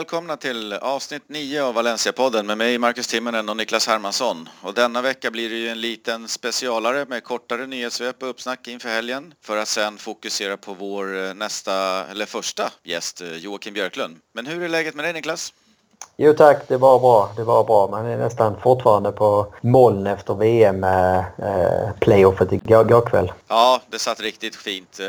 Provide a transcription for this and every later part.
Välkomna till avsnitt 9 av Valencia-podden med mig Marcus Timonen och Niklas Hermansson. Och denna vecka blir det ju en liten specialare med kortare nyhetssvep och uppsnack inför helgen för att sen fokusera på vår eh, nästa, eller första gäst eh, Joakim Björklund. Men hur är läget med dig Niklas? Jo tack, det var bra. Det var bra. Man är nästan fortfarande på moln efter VM-playoffet eh, igår kväll. Ja, det satt riktigt fint.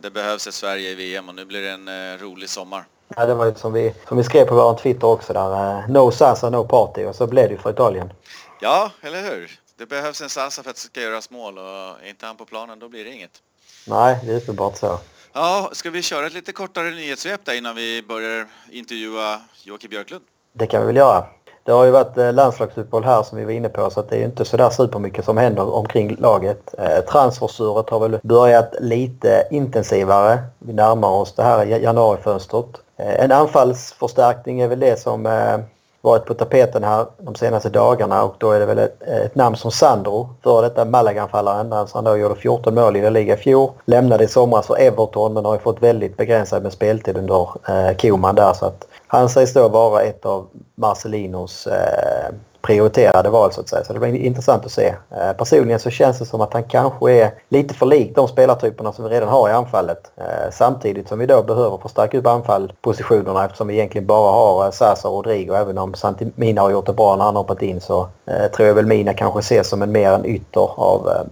Det behövs ett Sverige i VM och nu blir det en rolig sommar. Ja, det var ju som vi, som vi skrev på vår Twitter också där. No Sasa, no party. Och så blev det ju för Italien. Ja, eller hur? Det behövs en Sasa för att det ska göras mål och är inte han på planen då blir det inget. Nej, det är uppenbart så. Ja, ska vi köra ett lite kortare nyhetssvep där innan vi börjar intervjua Joakim Björklund? Det kan vi väl göra. Det har ju varit eh, landslagsuppehåll här som vi var inne på så att det är inte sådär supermycket som händer omkring laget. Eh, transfersuret har väl börjat lite intensivare. Vi närmar oss det här januarifönstret. Eh, en anfallsförstärkning är väl det som eh, varit på tapeten här de senaste dagarna och då är det väl ett, ett namn som Sandro, före detta Malaga-anfallaren han då gjorde 14 mål i La Liga i fjol. Lämnade i somras för Everton men har ju fått väldigt begränsad med speltid under eh, Koman där så att han sägs då vara ett av Marcelinos eh, prioriterade val så att säga. Så det blir intressant att se. Eh, personligen så känns det som att han kanske är lite för lik de spelartyperna som vi redan har i anfallet. Eh, samtidigt som vi då behöver förstärka upp anfallspositionerna eftersom vi egentligen bara har eh, Sasa och Rodrigo. Även om Santimina har gjort det bra när han hoppat in så eh, tror jag väl Mina kanske ses som en mer en ytter av eh,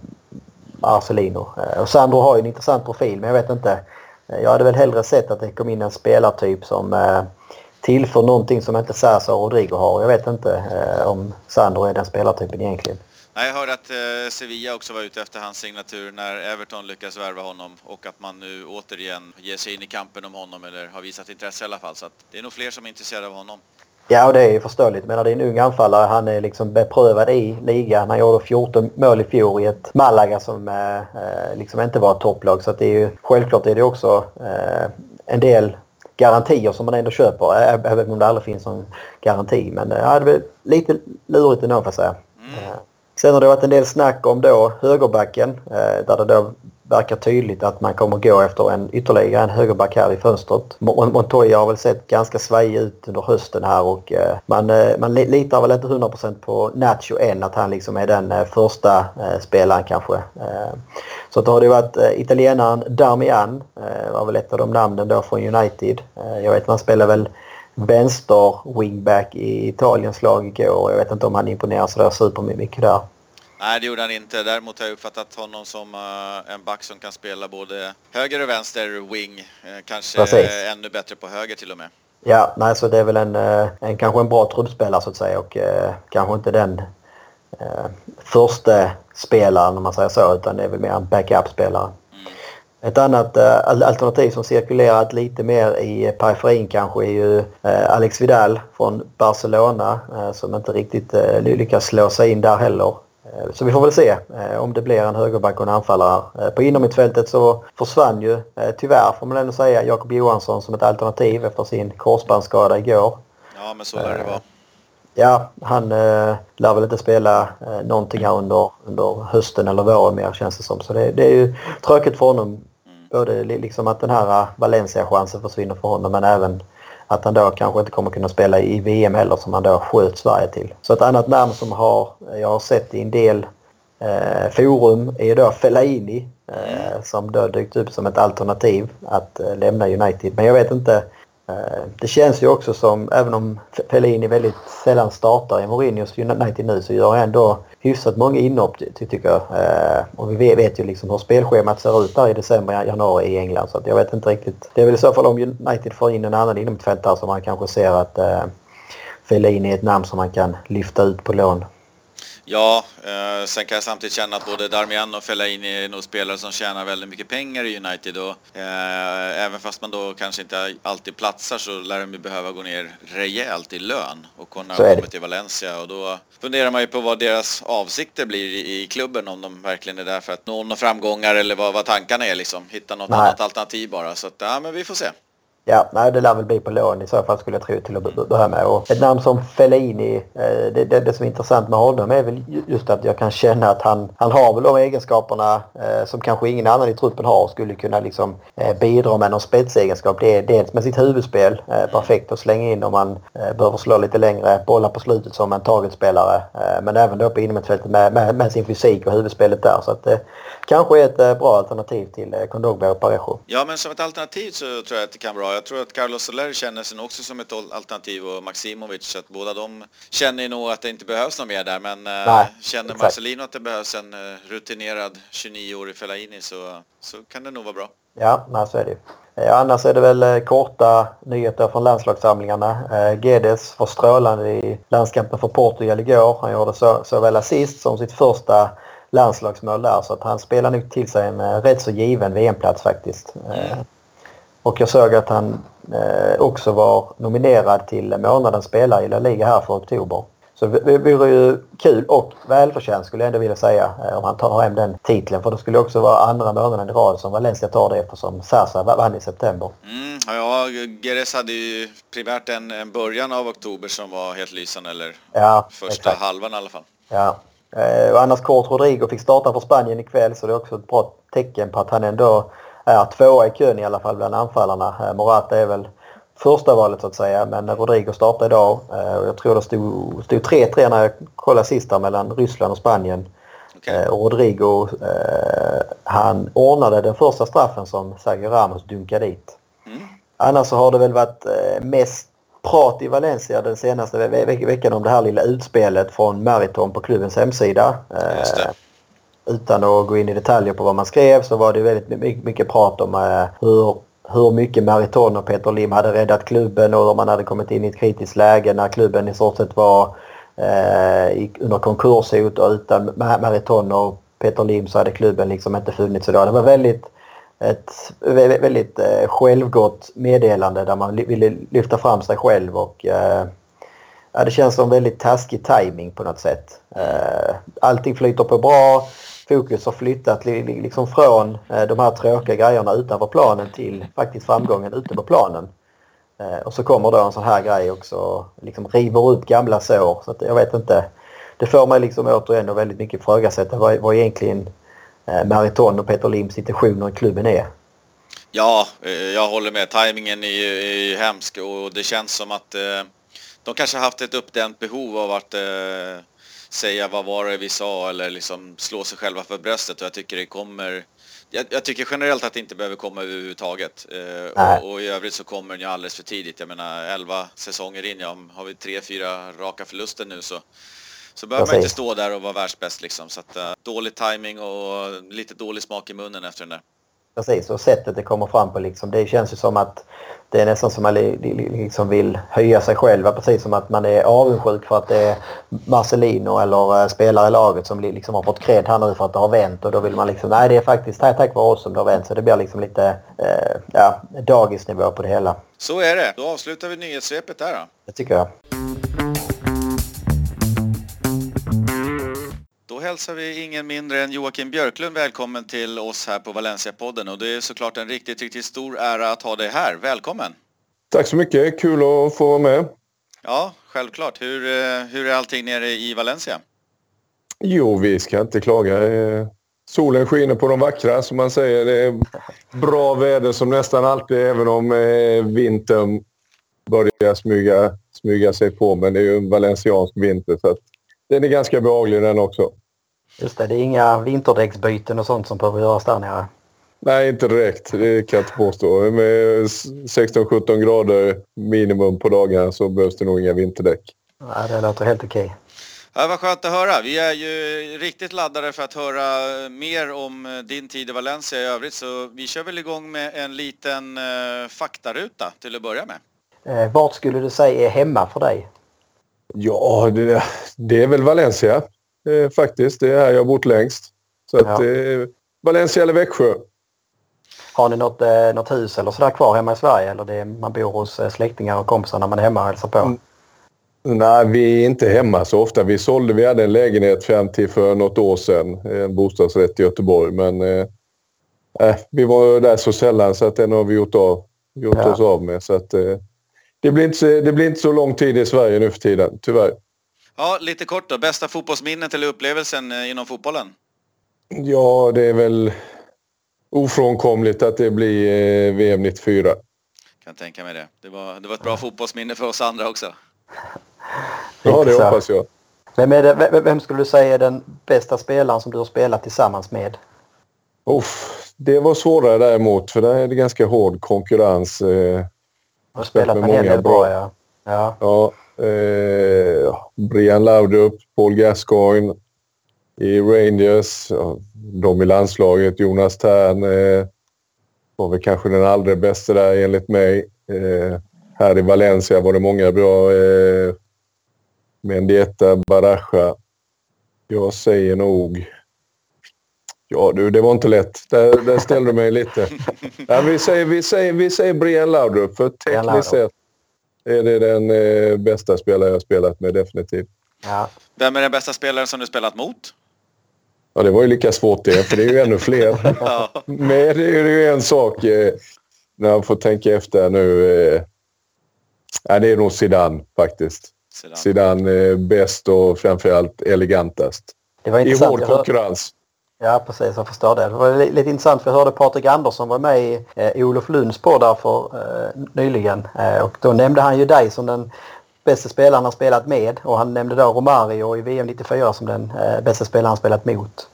Marcelino. Och Sandro har ju en intressant profil men jag vet inte. Jag hade väl hellre sett att det kom in en spelartyp som tillför någonting som inte Sasa och Rodrigo har. Jag vet inte eh, om Sandro är den spelartypen egentligen. Nej, jag hörde att eh, Sevilla också var ute efter hans signatur när Everton lyckas värva honom och att man nu återigen ger sig in i kampen om honom eller har visat intresse i alla fall. Så det är nog fler som är intresserade av honom. Ja, och det är ju förståeligt. Men det är en ung anfallare. Han är liksom beprövad i ligan. Han gjorde 14 mål i fjol i ett Malaga som eh, eh, liksom inte var ett topplag. Så det är ju, självklart är det också eh, en del garantier som man ändå köper. Även om det aldrig finns någon garanti. Men eh, ja, det är lite lurigt ändå får jag säga. Mm. Eh, sen har det varit en del snack om då högerbacken eh, där det då verkar tydligt att man kommer gå efter en ytterligare en högerback här i fönstret. Montoya har väl sett ganska svajig ut under hösten här och eh, man, eh, man litar väl inte 100% på Nacho än att han liksom är den eh, första spelaren kanske. Så då har det varit italienaren Darmian, var väl ett av de namnen då från United. Jag vet man spelar väl vänster wingback i Italiens lag igår. Jag vet inte om han imponerar sådär supermycket där. Nej, det gjorde han inte. Däremot har jag uppfattat honom som uh, en back som kan spela både höger och vänster wing. Uh, kanske Precis. ännu bättre på höger till och med. Ja, nej, så det är väl en, uh, en kanske en bra truppspelare så att säga och kanske inte den första spelaren om man säger så utan det är väl mer en backup-spelare. Mm. Ett annat alternativ som cirkulerat lite mer i periferin kanske är ju Alex Vidal från Barcelona som inte riktigt lyckas slå sig in där heller. Eh, så vi får väl se eh, om det blir en högerback och en anfallare. Eh, på innermittfältet så försvann ju tyvärr får man ändå säga Jakob Johansson som ett alternativ efter sin korsbandsskada igår. Ja men så lär det vara. Ja, han eh, lär väl inte spela eh, någonting här under, under hösten eller våren mer känns det som. Så det, det är ju tråkigt för honom. Mm. Både liksom att den här Valencia-chansen försvinner för honom men även att han då kanske inte kommer kunna spela i VM heller som han då sköt Sverige till. Så ett annat namn som har, jag har sett i en del eh, forum är då Fellaini eh, som då dykt upp som ett alternativ att eh, lämna United. Men jag vet inte Eh, Eh, det känns ju också som, även om Fellini väldigt sällan startar i Mourinhos United nu, så gör han ändå hyfsat många inhopp tycker jag. Eh, och vi vet ju liksom hur spelschemat ser ut där i december, januari i England. Så jag vet inte riktigt. Det är väl i så fall om United får in en annan innermittfältare som man kanske ser att eh, Fellini är ett namn som man kan lyfta ut på lån. Ja, eh, sen kan jag samtidigt känna att både Darmian och Fellaini är nog spelare som tjänar väldigt mycket pengar i United och eh, även fast man då kanske inte alltid platsar så lär de ju behöva gå ner rejält i lön och kunna komma till Valencia och då funderar man ju på vad deras avsikter blir i, i klubben om de verkligen är där för att nå några framgångar eller vad, vad tankarna är liksom. Hitta något Nej. annat alternativ bara så att ja men vi får se. Ja, nej, det lär väl bli på lån i så fall skulle jag tro till att börja med. Och ett namn som Fellini, eh, det, det, det som är intressant med honom är väl just att jag kan känna att han, han har väl de egenskaperna eh, som kanske ingen annan i truppen har och skulle kunna liksom eh, bidra med någon spetsegenskap. Det är dels med sitt huvudspel, eh, perfekt att slänga in om man eh, behöver slå lite längre bollar på slutet som en targetspelare. Eh, men även då på innermittfältet med, med, med, sin fysik och huvudspelet där. Så att det kanske är ett bra alternativ till Kondogbia och Parejo. Ja, men som ett alternativ så tror jag att det kan vara jag tror att Carlos Soler känner sig också som ett alternativ och Maximovic. Så att båda de känner nog att det inte behövs något mer där. Men eh, Nej, känner exakt. Marcelino att det behövs en eh, rutinerad 29-årig Fellaini så, så kan det nog vara bra. Ja, nej, så är det eh, Annars är det väl korta nyheter från landslagssamlingarna. Gedes var strålande i landskampen för Portugal igår. Han gjorde så, såväl assist som sitt första landslagsmål där så att han spelar nog till sig en rätt så given VM-plats faktiskt. Mm. Och jag såg att han eh, också var nominerad till månadens spelare i La Liga här för oktober. Så det vore ju kul och välförtjänt skulle jag ändå vilja säga eh, om han tar hem den titeln. För det skulle också vara andra månaden i rad som Valencia tar det eftersom Sasa vann i september. Mm, ja, Geres hade ju primärt en, en början av oktober som var helt lysande eller ja, första exakt. halvan i alla fall. Ja, eh, och annars kort Rodrigo fick starta för Spanien ikväll så det är också ett bra tecken på att han ändå är tvåa i kön i alla fall bland anfallarna. Eh, Morata är väl första valet så att säga men Rodrigo startar idag eh, och jag tror det stod 3-3 när jag kollade sist där mellan Ryssland och Spanien. Okay. Eh, och Rodrigo han ordnade den första straffen som Sergio Ramos dunkade dit. Mm. Annars så har det väl varit mest prat i Valencia den senaste ve ve veckan om det här lilla utspelet från Meriton på klubbens hemsida utan att gå in i detaljer på vad man skrev så var det väldigt mycket prat om eh, hur, hur mycket Mariton och Peter Lim hade räddat klubben och hur man hade kommit in i ett kritiskt läge när klubben i stort sett var eh, under konkurshot och utan Mariton och Peter Lim så hade klubben liksom inte funnits idag. Det var väldigt ett väldigt eh, självgott meddelande där man ville lyfta fram sig själv och eh, ja, det känns som väldigt taskig timing på något sätt. Eh, allting flyter på bra fokus har flyttat liksom från eh, de här tråkiga grejerna utanför planen till faktiskt framgången ute på planen. Eh, och så kommer då en sån här grej också liksom river upp gamla sår. Så att jag vet inte. Det får mig liksom återigen och väldigt mycket ifrågasätta vad, vad egentligen eh, Mariton och Peter Lims intentioner i klubben är. Ja, jag håller med. Timingen är ju, är ju hemsk och det känns som att eh, de kanske haft ett uppdämt behov av att eh, säga vad var det vi sa eller liksom slå sig själva för bröstet och jag tycker det kommer jag, jag tycker generellt att det inte behöver komma överhuvudtaget eh, och, och, i övrigt så kommer den ju alldeles för tidigt. Jag menar 11 säsonger in, ja, har vi tre, fyra raka förluster nu så så behöver man inte stå där och vara världsbäst liksom. Så att, uh, dålig timing och lite dålig smak i munnen efter den där. Precis, och sättet det kommer fram på liksom, det känns ju som att det är nästan som man liksom vill höja sig själva precis som att man är avundsjuk för att det är Marcelino eller eh, spelare i laget som liksom har fått cred här nu för att det har vänt och då vill man liksom, nej det är faktiskt tack, tack vare oss som det har vänt så det blir liksom lite eh, ja, dagisnivå på det hela. Så är det. Då avslutar vi nyhetssvepet där då. Det tycker jag. Då hälsar vi ingen mindre än Joakim Björklund välkommen till oss här på Valencia-podden och det är såklart en riktigt, riktigt stor ära att ha dig här. Välkommen! Tack så mycket, kul att få vara med. Ja, självklart. Hur, eh, hur är allting nere i Valencia? Jo, vi ska inte klaga. Eh, solen skiner på de vackra som man säger. Det är bra väder som nästan alltid även om eh, vintern börjar smyga, smyga sig på. Men det är ju en valenciansk vinter så att den är ganska behaglig den också. Just det, det är inga vinterdäcksbyten och sånt som behöver göras där nere. Nej, inte direkt. Det kan jag inte påstå. Med 16-17 grader minimum på dagarna så behövs det nog inga vinterdäck. Nej, det låter helt okej. Ja, vad skönt att höra. Vi är ju riktigt laddade för att höra mer om din tid i Valencia i övrigt så vi kör väl igång med en liten uh, faktaruta till att börja med. Eh, vart skulle du säga är hemma för dig? Ja, det, det är väl Valencia eh, faktiskt. Det är här jag har bott längst. Så att, ja. eh, Valencia eller Växjö. Har ni något, eh, något hus eller sådär kvar hemma i Sverige? Eller det, man bor hos eh, släktingar och kompisar när man är hemma och hälsar på? Mm. Nej, vi är inte hemma så ofta. Vi sålde, vi hade en lägenhet fram till för något år sedan. En bostadsrätt i Göteborg. Men eh, eh vi var där så sällan så att den har vi gjort av. gjort Ja. oss av med. Så att, eh, det, blir inte, det blir inte så lång tid i Sverige nu för tiden, tyvärr. Ja, lite kort då. Bästa fotbollsminnet eller upplevelsen eh, inom fotbollen? Ja, det är väl ofrånkomligt att det blir eh, VM 94. Kan tänka mig det. Det var, det var ett bra fotbollsminne för oss andra också. Ja, det hoppas jag. Vem, är det, vem, vem skulle du säga är den bästa spelaren som du har spelat tillsammans med? Uff, det var svårare däremot, för där är det ganska hård konkurrens. Eh, har spelat med med många bra, bra. ja. ja. Ja, eh, Brian Laudrup, Paul Gascoigne i Rangers, de i landslaget, Jonas Tern eh, var väl kanske den allra bästa där enligt mig. Eh, här i Valencia var det många bra. Eh, Mendieta, Baraja. Jag säger nog... Ja du, det var inte lätt. Där, där ställde du mig lite. Ja, vi, säger, vi, säger, vi säger Brian Laudrup, för tekniskt sett är det den eh, bästa spelare jag har spelat med, definitivt. ja. Vem är den bästa spelaren som du spelat mot? Ja, det var ju lika svårt det, för det är ju ännu fler. Ja, Men det är ju en sak eh, när jag får tänka efter nu. Eh, det är nog Zidane faktiskt. sedan. Zidane eh, bäst och framförallt elegantast. Det var I hård konkurrens. Ja, precis. Jag förstår det. Det var li- lite intressant för jag hörde Patrik Andersson var med i eh, Olof Lunds podd där för, eh, nyligen. Eh, och då nämnde han ju dig som den bästa spelaren han spelat med och han nämnde då Romario i VM 94 som den eh, bästa spelaren han spelat mot.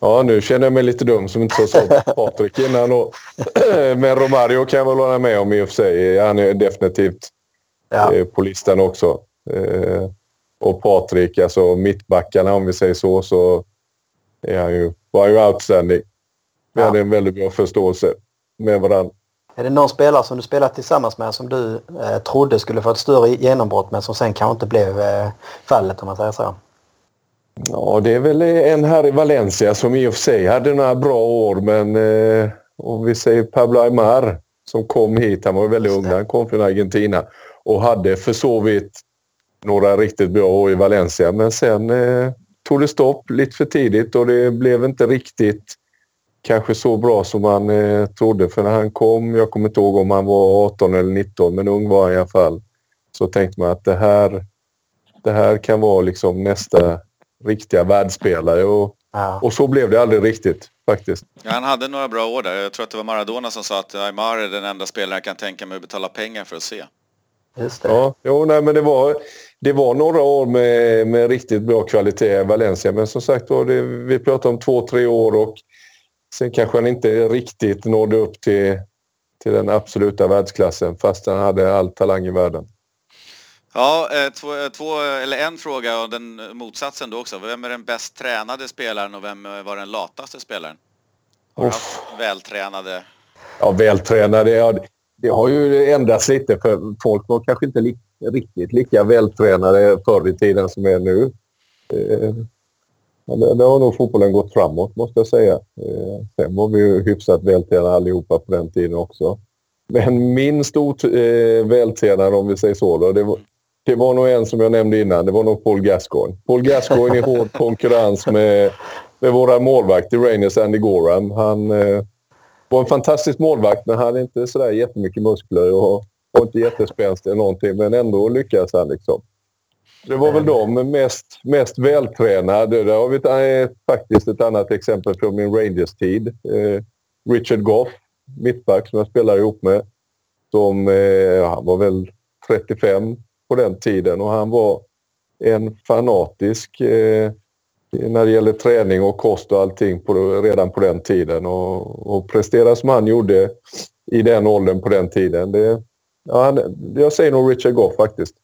Ja, nu känner jag mig lite dum som inte sa Patrik innan. Och, men Romario kan jag väl hålla med om i och för sig. Han är definitivt Ja, eh, på listan också. Eh, och Patrik, alltså mittbackarna om vi säger så, så är han ju, var ju outstanding. Vi Ja. hade en väldigt bra förståelse med varandra. Är det någon spelare som du spelat tillsammans med som du eh, trodde skulle få ett större genombrott men som sen kanske inte blev eh, fallet om man säger så? Ja, det är väl en här i Valencia som i och för sig hade några bra år, men eh, om vi säger Pablo Aymar som kom hit, han var väldigt ung, han kom från Argentina och hade försovit några riktigt bra år i Valencia, men sen eh, tog det stopp lite för tidigt och det blev inte riktigt kanske så bra som man eh, trodde. För när han kom, jag kommer inte ihåg om han var 18 eller 19, men ung var han i alla fall, så tänkte man att det här, det här kan vara liksom nästa riktiga världsspelare och, Ja. och så blev det aldrig riktigt faktiskt. Ja, han hade några bra år där. Jag tror att det var Maradona som sa att Aymar är den enda spelaren jag kan tänka mig att betala pengar för att se. Just det. Ja, jo, nej, men det var, det var några år med, med riktigt bra kvalitet i Valencia. Men som sagt var, det, vi pratar om två, tre år och sen kanske han inte riktigt nådde upp till, till den absoluta världsklassen fast han hade all talang i världen. Ja, eh, två, eh, två, eller en fråga och den motsatsen då också. Vem är den bäst tränade spelaren och vem eh, var den lataste spelaren? Har haft vältränade? Ja, vältränade. Ja, det- har ju ändrats lite för folk var kanske inte li, riktigt lika vältränade förr i tiden som är nu. Eh, men det, det har nog fotbollen gått framåt måste jag säga. Eh, sen var vi ju hyfsat vältränade allihopa på den tiden också. Men minst ot, eh, vältränade om vi säger så då, det var, det var nog en som jag nämnde innan. Det var nog Paul Gascoigne. Paul Gascoigne i hård konkurrens med, med våra målvakter, Rangers Andy Gorham. Han eh, var en fantastisk målvakt men han hade inte sådär jättemycket muskler och var inte jättespänstig eller någonting. Men ändå lyckades han liksom. Det var väl de mest, mest vältränade. Där har vi ett, eh, faktiskt ett annat exempel från min Rangers-tid. Eh, Richard Goff, mittback som jag spelade ihop med. Som, eh, han var väl 35 på den tiden och han var en fanatisk eh, när det gäller träning och kost och allting på, redan på den tiden. Och, och prestera som han gjorde i den åldern på den tiden. Det, ja, han, jag säger nog Richard Goff faktiskt.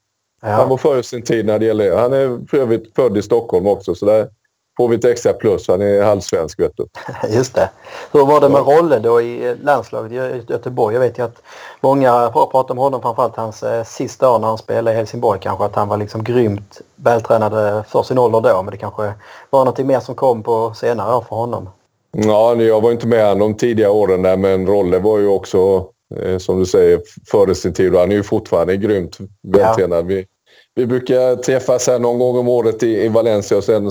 Han Ja. var före sin tid när det gäller Han är för övrigt född i Stockholm också så där får vi ett extra plus. Han är halvsvensk vet du. Just det. Hur var det med Rolle då i landslaget i Göteborg? Jag vet ju att många har pratat om honom, framförallt hans eh, sista år när han spelade i Helsingborg kanske, att han var liksom grymt vältränad för sin ålder då. Men det kanske var någonting mer som kom på senare år för honom. Ja, jag var inte med han de tidiga åren där men Rolle var ju också eh, som du säger före sin tid han är ju fortfarande grymt vältränad. Vi, vi brukar träffas här någon gång om året i, i Valencia och sen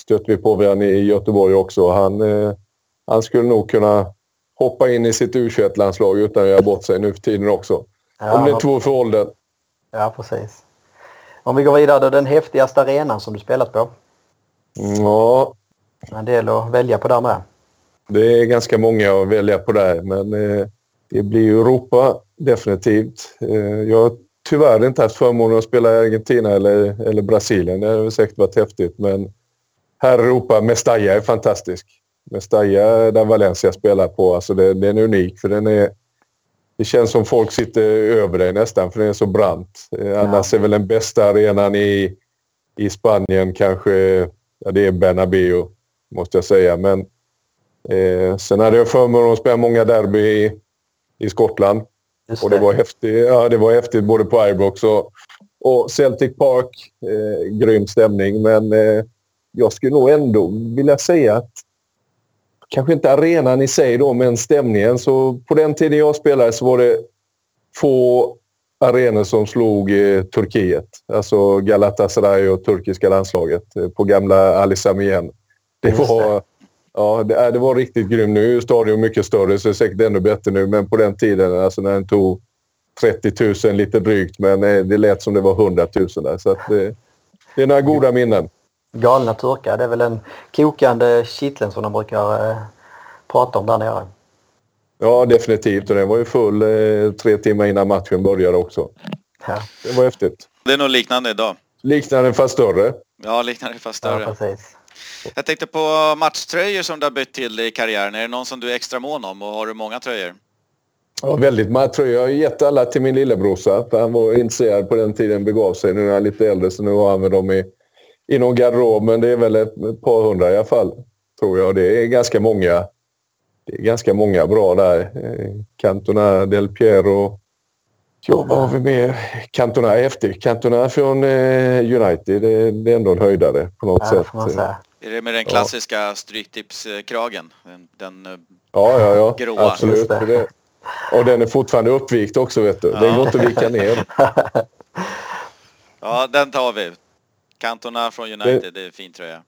stöter vi på varandra i Göteborg också. Han, eh, han skulle nog kunna hoppa in i sitt U21-landslag utan att göra bort sig nu för tiden också. Ja, Om det är två för åldern. Ja, precis. Om vi går vidare då, den häftigaste arenan som du spelat på? Ja, En del att välja på där med. det är ganska många att välja på där, men eh, det blir Europa definitivt. Eh, jag har tyvärr inte haft förmånen att spela i Argentina eller, eller Brasilien. Det har säkert varit häftigt, men här i Europa, Mestalla är fantastisk. Mestalla, där Valencia spelar på, alltså det, den är unik för den är det känns som folk sitter över dig nästan för den är så brant. Eh, Annars är väl den bästa arenan i, i Spanien kanske, ja det är Bernabéu måste jag säga. Men eh, sen hade jag förmånen att spela många derby i, Skottland. Just Och det var häftigt, ja, det var häftigt både på Ibrox och, och Celtic Park. Eh, grym stämning men eh, jag skulle nog ändå vilja säga att kanske inte arenan i sig då men stämningen. Så på den tiden jag spelade så var det få arenor som slog eh, Turkiet. Alltså Galatasaray och turkiska landslaget eh, på gamla Ali Sami Yen. Det var, ja, det, det var riktigt grymt. Nu är stadion mycket större så det är säkert ännu bättre nu. Men på den tiden, alltså när den tog 30 000 lite drygt, men eh, det lät som det var 100 000 där. Så att, eh, det är några goda minnen. Galna turkar, det är väl den kokande kitteln som de brukar eh, prata om där nere. Ja, definitivt. Och den var ju full eh, tre timmar innan matchen började också. Ja, Det var häftigt. Det är nog liknande idag. Liknande fast större. Ja, liknande fast ja större. precis. Jag tänkte på matchtröjor som du har bytt till i karriären. Är det någon som du är extra mån om och har du många tröjor? Ja, väldigt många tröjor. Jag har gett alla till min lillebrorsa. För han var intresserad på den tiden begav sig. Nu är han lite äldre så nu har han med dem i, i någon garderob. Men det är väl ett, par hundra i alla fall. Tror jag. Det är ganska många. Det är ganska många bra där. Eh, Cantona, Del Piero. Ja, vad har vi mer? Cantona är häftig. Cantona från eh, United. Det, det är ändå en höjdare på något Ja, sätt. Är det med den klassiska stryktipskragen? Den, den, eh, Ja, ja, ja. Gråa. Absolut. Det. Det. Och den är fortfarande uppvikt också, vet du. Den Ja. går inte att vika ner. ja, den tar vi. Cantona från United, det är en fin tröja.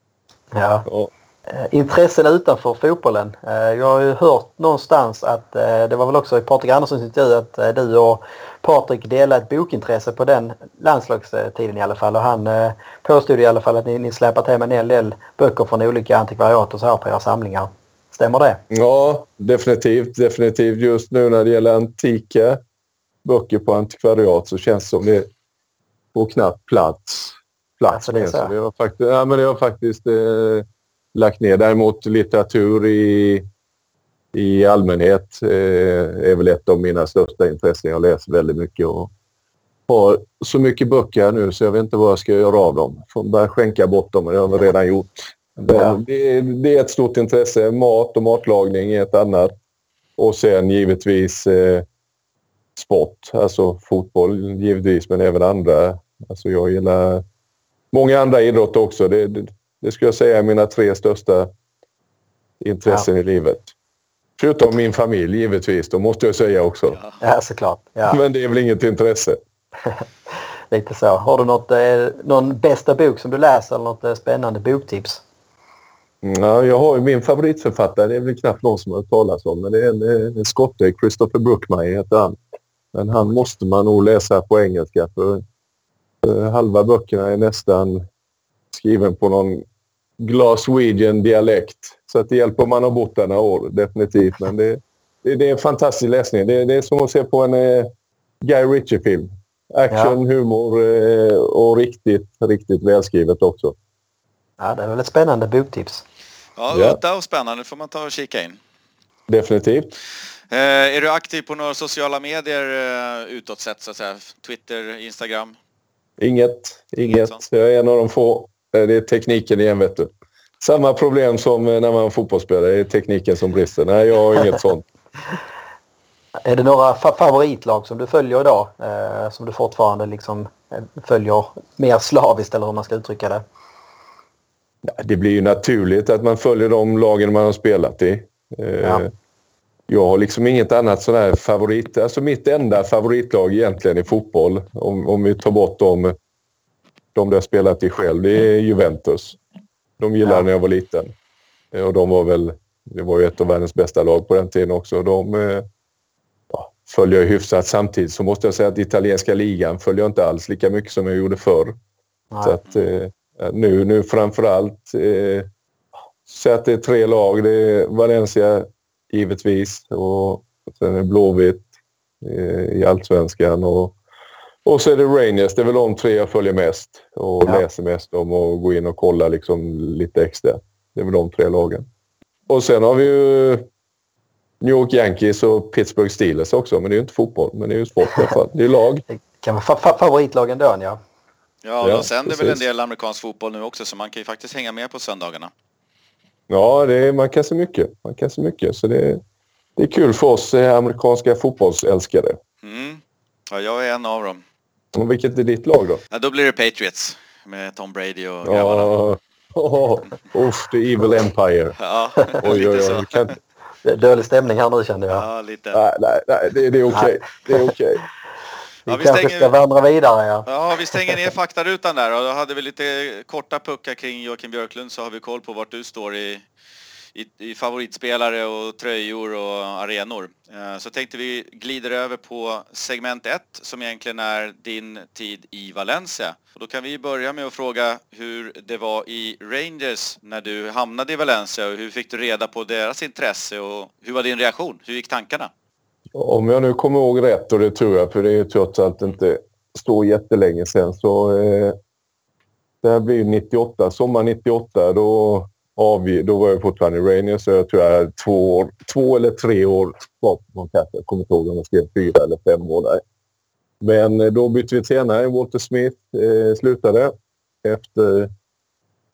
Ja. Ja. Eh, Intressen utanför fotbollen. Eh, Jag har ju hört någonstans att eh, det var väl också i Patrik Anderssons intervju att du och Patrik delade ett bokintresse på den landslagstiden i alla fall. Och han påstod i alla fall att ni, ni släpat hem en hel del böcker från olika antikvariat och så här på era samlingar. Stämmer det? Ja, definitivt. Definitivt. Just nu när det gäller antika böcker på antikvariat så känns det som det får knappt plats. plats Alltså, det är så. Det har faktiskt, ja, men det har faktiskt eh, lagt ner. Däremot litteratur i, i allmänhet eh, är väl ett av mina största intressen. Jag läser väldigt mycket och har så mycket böcker nu så jag vet inte vad jag ska göra av dem. Får börja skänka bort dem, men det har jag redan gjort. Det, det är ett stort intresse. Mat och matlagning är ett annat. Och sen givetvis eh, sport, alltså fotboll givetvis, men även andra. Alltså jag gillar många andra idrotter också. Det, det, skulle jag säga är mina tre största intressen i livet. Förutom min familj givetvis, då måste jag säga också. Ja. Ja, såklart. Ja, Men det är väl inget intresse. lite så. Har du något, eh, någon bästa bok som du läser eller något eh, spännande boktips? Ja, jag har ju min favoritförfattare, det är väl knappt någon som har hört talas om, men det är en, eh, en skotte, Christopher Brookmeyer heter han. Men han måste man nog läsa på engelska för eh, halva böckerna är nästan skriven på någon Glaswegian dialekt. Så att det hjälper om man har bott där några år, definitivt. Men det, det, det är en fantastisk läsning. Det, det är som att se på en eh, Guy Ritchie-film. Action, humor eh, och riktigt, riktigt välskrivet också. Ja, det är väl ett spännande boktips. Ja, Ja. udda och spännande får man ta och kika in. Definitivt. Eh, är du aktiv på några sociala medier eh, utåt sett så att säga? Twitter, Instagram? Inget. Inget. sånt. Jag är en av de få. Eh, Det är tekniken igen, vet du. Samma problem som eh, när man var fotbollsspelare. Det är tekniken som brister. Nej, jag har inget sånt. Är det några fa- favoritlag som du följer idag? Eh, som du fortfarande liksom eh, följer mer slaviskt eller hur man ska uttrycka det? Det blir ju naturligt att man följer de lagen man har spelat i. Eh, Ja. Jag har liksom inget annat sån här favorit. Alltså mitt enda favoritlag egentligen i fotboll, om, om vi tar bort de, de där jag spelat i själv, det är Juventus. De gillade Ja. när jag var liten. Eh, Och de var väl det var ju ett av världens bästa lag på den tiden också. De eh, ja, följer hyfsat. Samtidigt så måste jag säga att italienska ligan följer inte alls lika mycket som jag gjorde förr. Nej. Så att, eh, nu, nu framförallt eh, så att det är tre lag. Det är Valencia givetvis och sen är Blåvitt eh, i allsvenskan och, och så är det Rangers. Det är väl de tre jag följer mest och Ja. läser mest om och går in och kollar liksom lite extra. Det är väl de tre lagen. Och sen har vi ju New York Yankees och Pittsburgh Steelers också. Men det är ju inte fotboll, men det är ju sport i alla fall. Det är lag. Det kan vara fa- fa- favoritlagen då, ja. Ja, och Ja, de sänder väl en del amerikansk fotboll nu också så man kan ju faktiskt hänga med på söndagarna. Ja, det är, man kan se mycket. Man kan se mycket. Så det, det är kul för oss eh, amerikanska fotbollsälskare. Mm. Ja, jag är en av dem. Och vilket är ditt lag då? Ja, då blir det Patriots med Tom Brady och grabbarna. Ja, oh, usch, the evil empire. Ja, Oj, lite oj, oj. så. Kan, Det är Dålig stämning här nu kände jag. Ja, lite. nej, nej, nej, det, det är okej. Det är okej. Vi Ja, vi kanske stänger- ska vandra vidare, ja. Ja, vi stänger ner faktarutan där och då hade vi lite korta puckar kring Joakim Björklund så har vi koll på vart du står i, i, i favoritspelare och tröjor och arenor. Eh, så tänkte vi glider över på segment 1 som egentligen är din tid i Valencia. Och då kan vi börja med att fråga hur det var i Rangers när du hamnade i Valencia och hur fick du reda på deras intresse och hur var din reaktion? Hur gick tankarna? Om jag nu kommer ihåg rätt, och det tror jag, för det är ju trots allt inte så jättelänge sedan, så eh, det här blir ju 98, sommar 98, då, avg- då var jag fortfarande i Rainier, så jag tror jag hade två, år, två eller tre år kvar på kontraktet. Jag kommer inte ihåg om jag skrev fyra eller fem år där. Men eh, då bytte vi tränare. Walter Smith eh, slutade efter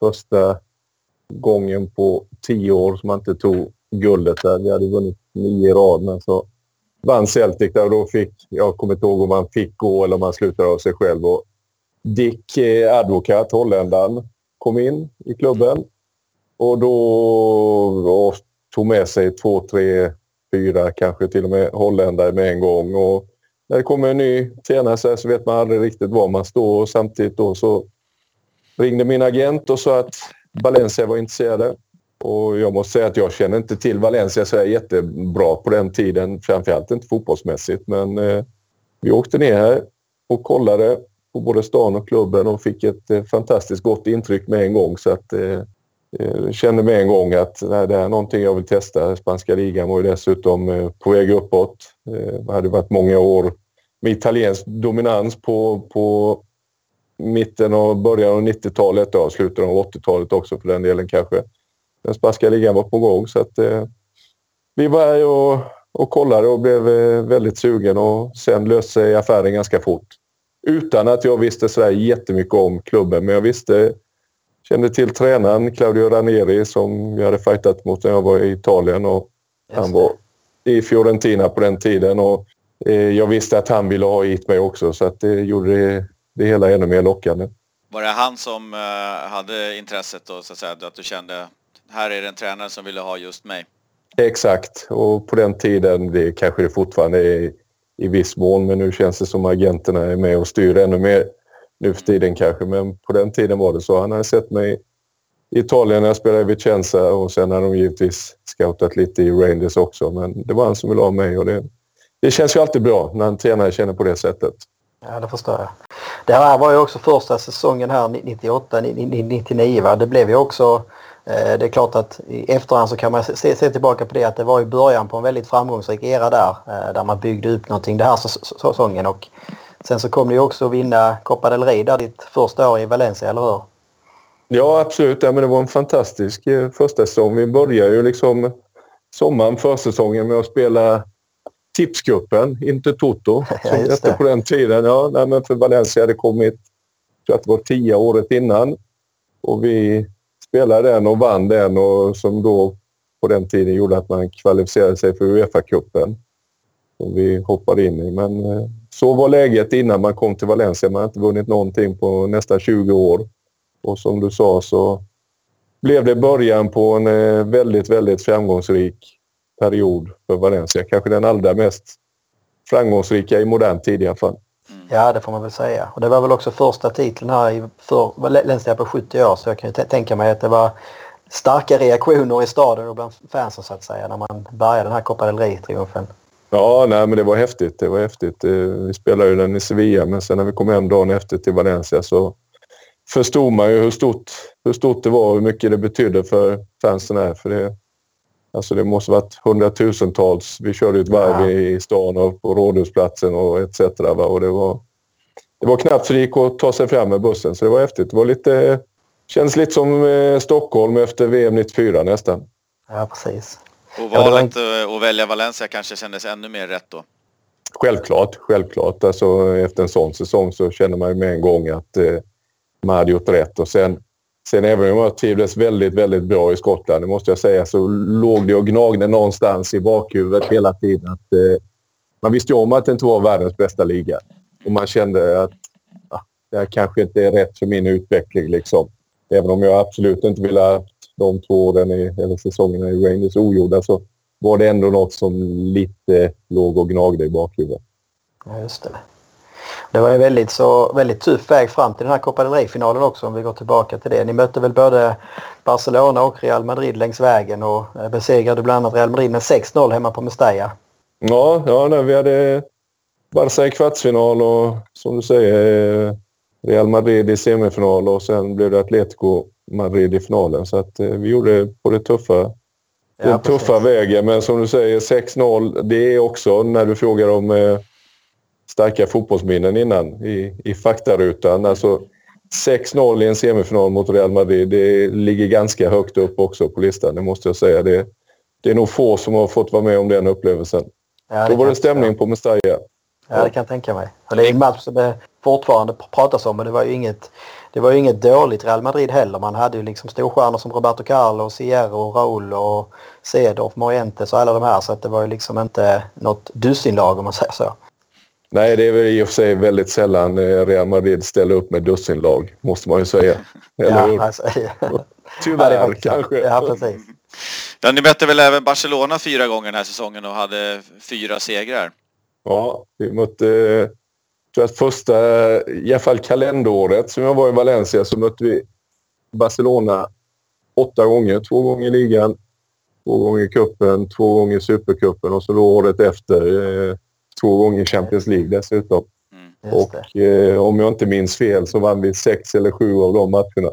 första gången på tio år som man inte tog guldet där. Vi hade vunnit nio i rad, men så vann Celtic där och då fick, jag kommer inte ihåg om man fick gå eller om man slutade av sig själv. Och Dick eh, Advocat, holländaren, kom in i klubben och då och tog med sig två, tre, fyra, kanske till och med holländare med en gång. Och när det kommer en ny tränare så, så vet man aldrig riktigt var man står och samtidigt då så ringde min agent och sa att Valencia var intresserade. Och jag måste säga att jag känner inte till Valencia så jättebra på den tiden. Framförallt inte fotbollsmässigt. Men eh, vi åkte ner här och kollade på både stan och klubben och fick ett eh, fantastiskt gott intryck med en gång. Så att eh, Eh, kände med en gång att nej, det här är någonting jag vill testa. Spanska ligan var ju dessutom eh, på väg uppåt. Eh, det hade varit många år med italiensk dominans på, på mitten och början av 90-talet och slutet av 80-talet också för den delen kanske. Den spanska ligan var på gång så att eh, vi var här och, och kollade och blev väldigt sugen och sen löste sig affären ganska fort. Utan att jag visste sådär jättemycket om klubben men jag visste, kände till tränaren Claudio Ranieri som jag hade fightat mot när jag var i Italien och han var i Fiorentina på den tiden och eh, jag visste att han ville ha hit mig också så att det gjorde det, det hela ännu mer lockande. Var det han som eh, hade intresset då så att säga, att du kände här är det en tränare som ville ha just mig? Exakt, och på den tiden, det kanske det fortfarande är i viss mån, men nu känns det som agenterna är med och styr ännu mer nu för tiden kanske. Men på den tiden var det så. Han hade sett mig i Italien när jag spelade i Vicenza och sen har de givetvis scoutat lite i Rangers också. Men det var han som ville ha mig och det, det känns ju alltid bra när en tränare känner på det sättet. Ja, det förstår jag. Det här var ju också första säsongen här 98, 99 va. Det blev ju också, eh, det är klart att i efterhand så kan man se, se tillbaka på det att det var i början på en väldigt framgångsrik era där. Eh, där man byggde upp någonting den här säsongen och sen så kom det ju också att vinna Copa del Rey där ditt första år i Valencia, eller hur? Ja, absolut. Ja, men det var en fantastisk eh, första säsong. Vi började ju liksom sommaren, försäsongen med att spela Tipscupen, inte Toto, Ja, som just hette på den tiden. Ja, nej, men för Valencia hade kommit, tror att det var tio året innan. Och vi spelade den och vann den och som då på den tiden gjorde att man kvalificerade sig för Uefa-cupen. Som vi hoppade in i. Men eh, så var läget innan man kom till Valencia. Man har inte vunnit någonting på nästan 20 år. Och som du sa så blev det början på en eh, väldigt, väldigt framgångsrik period för Valencia. Kanske den allra mest framgångsrika i modern tid i alla fall. Mm. Ja, det får man väl säga. Och det var väl också första titeln här i, för Valencia på 70 år så jag kan ju tänka mig att det var starka reaktioner i staden och bland fansen så att säga när man började den här Copa del Rey-triumfen. Ja, nej, men det var häftigt. Det var häftigt. Eh, vi spelade ju den i Sevilla, men sen när vi kom hem dagen efter till Valencia så förstod man ju hur stort, hur stort det var och hur mycket det betydde för fansen här. För det, alltså det måste varit hundratusentals. Vi körde ett varv ja. i stan och på Rådhusplatsen och etc. Va? Och det, var, det var knappt så det gick att ta sig fram med bussen, så det var häftigt. Det var lite, känns lite som eh, Stockholm efter VM 94 nästan. Ja, precis. Och valet ja, att välja Valencia kanske kändes ännu mer rätt då? Självklart, självklart. Alltså, efter en sån säsong så känner man ju med en gång att eh, man hade gjort rätt. Och sen, sen även om jag trivdes väldigt, väldigt bra i Skottland, det måste jag säga, så låg det och gnagde någonstans i bakhuvudet hela tiden. Att, eh, man visste ju om att det inte var världens bästa liga. Och man kände att ah, det här kanske inte är rätt för min utveckling. Liksom. Även om jag absolut inte ville ha de två åren i, eller säsongerna i Rangers ogjorda så var det ändå något som lite låg och gnagde i bakhuvudet. Ja, just det. Det var en väldigt, så, väldigt tuff väg fram till den här Copa del Rey-finalen också om vi går tillbaka till det. Ni mötte väl både Barcelona och Real Madrid längs vägen och eh, besegrade bland annat Real Madrid med 6-0 hemma på Mestalla. Ja, ja nej, vi hade Barca i kvartsfinal och som du säger Real Madrid i semifinal och sen blev det Atletico Madrid i finalen. Så att eh, vi gjorde det på det tuffa, den ja, tuffa vägen. Men som du säger 6-0, det är också när du frågar om eh, starka fotbollsminnen innan i, i faktarutan. Alltså 6-0 i en semifinal mot Real Madrid, det ligger ganska högt upp också på listan, det måste jag säga. Det, det är nog få som har fått vara med om den upplevelsen. Ja, Då var det stämning på Mestalla. Ja, det kan jag tänka mig. Och det är en match som det fortfarande pratas om, men det var ju inget, det var ju inget dåligt Real Madrid heller. Man hade ju liksom storstjärnor som Roberto Carlos, Hierro, Raúl och Cedorf, Morientes och alla de här. Så att det var ju liksom inte något dussinlag om man säger så. Nej, det är väl i och för sig väldigt sällan eh, Real Madrid ställer upp med dussinlag, måste man ju säga. Eller ja, alltså, ja. Tyvärr ja, kanske. Ja, precis. Ja, ni mötte väl även Barcelona fyra gånger den här säsongen och hade fyra segrar? Ja, vi mötte... tror att första, i alla fall kalenderåret som jag var i Valencia så mötte vi Barcelona åtta gånger. Två gånger i ligan, två gånger i cupen, två gånger i supercupen och så då året efter eh, två gånger i Champions League dessutom. Mm, och eh, om jag inte minns fel så vann vi sex eller sju av de matcherna.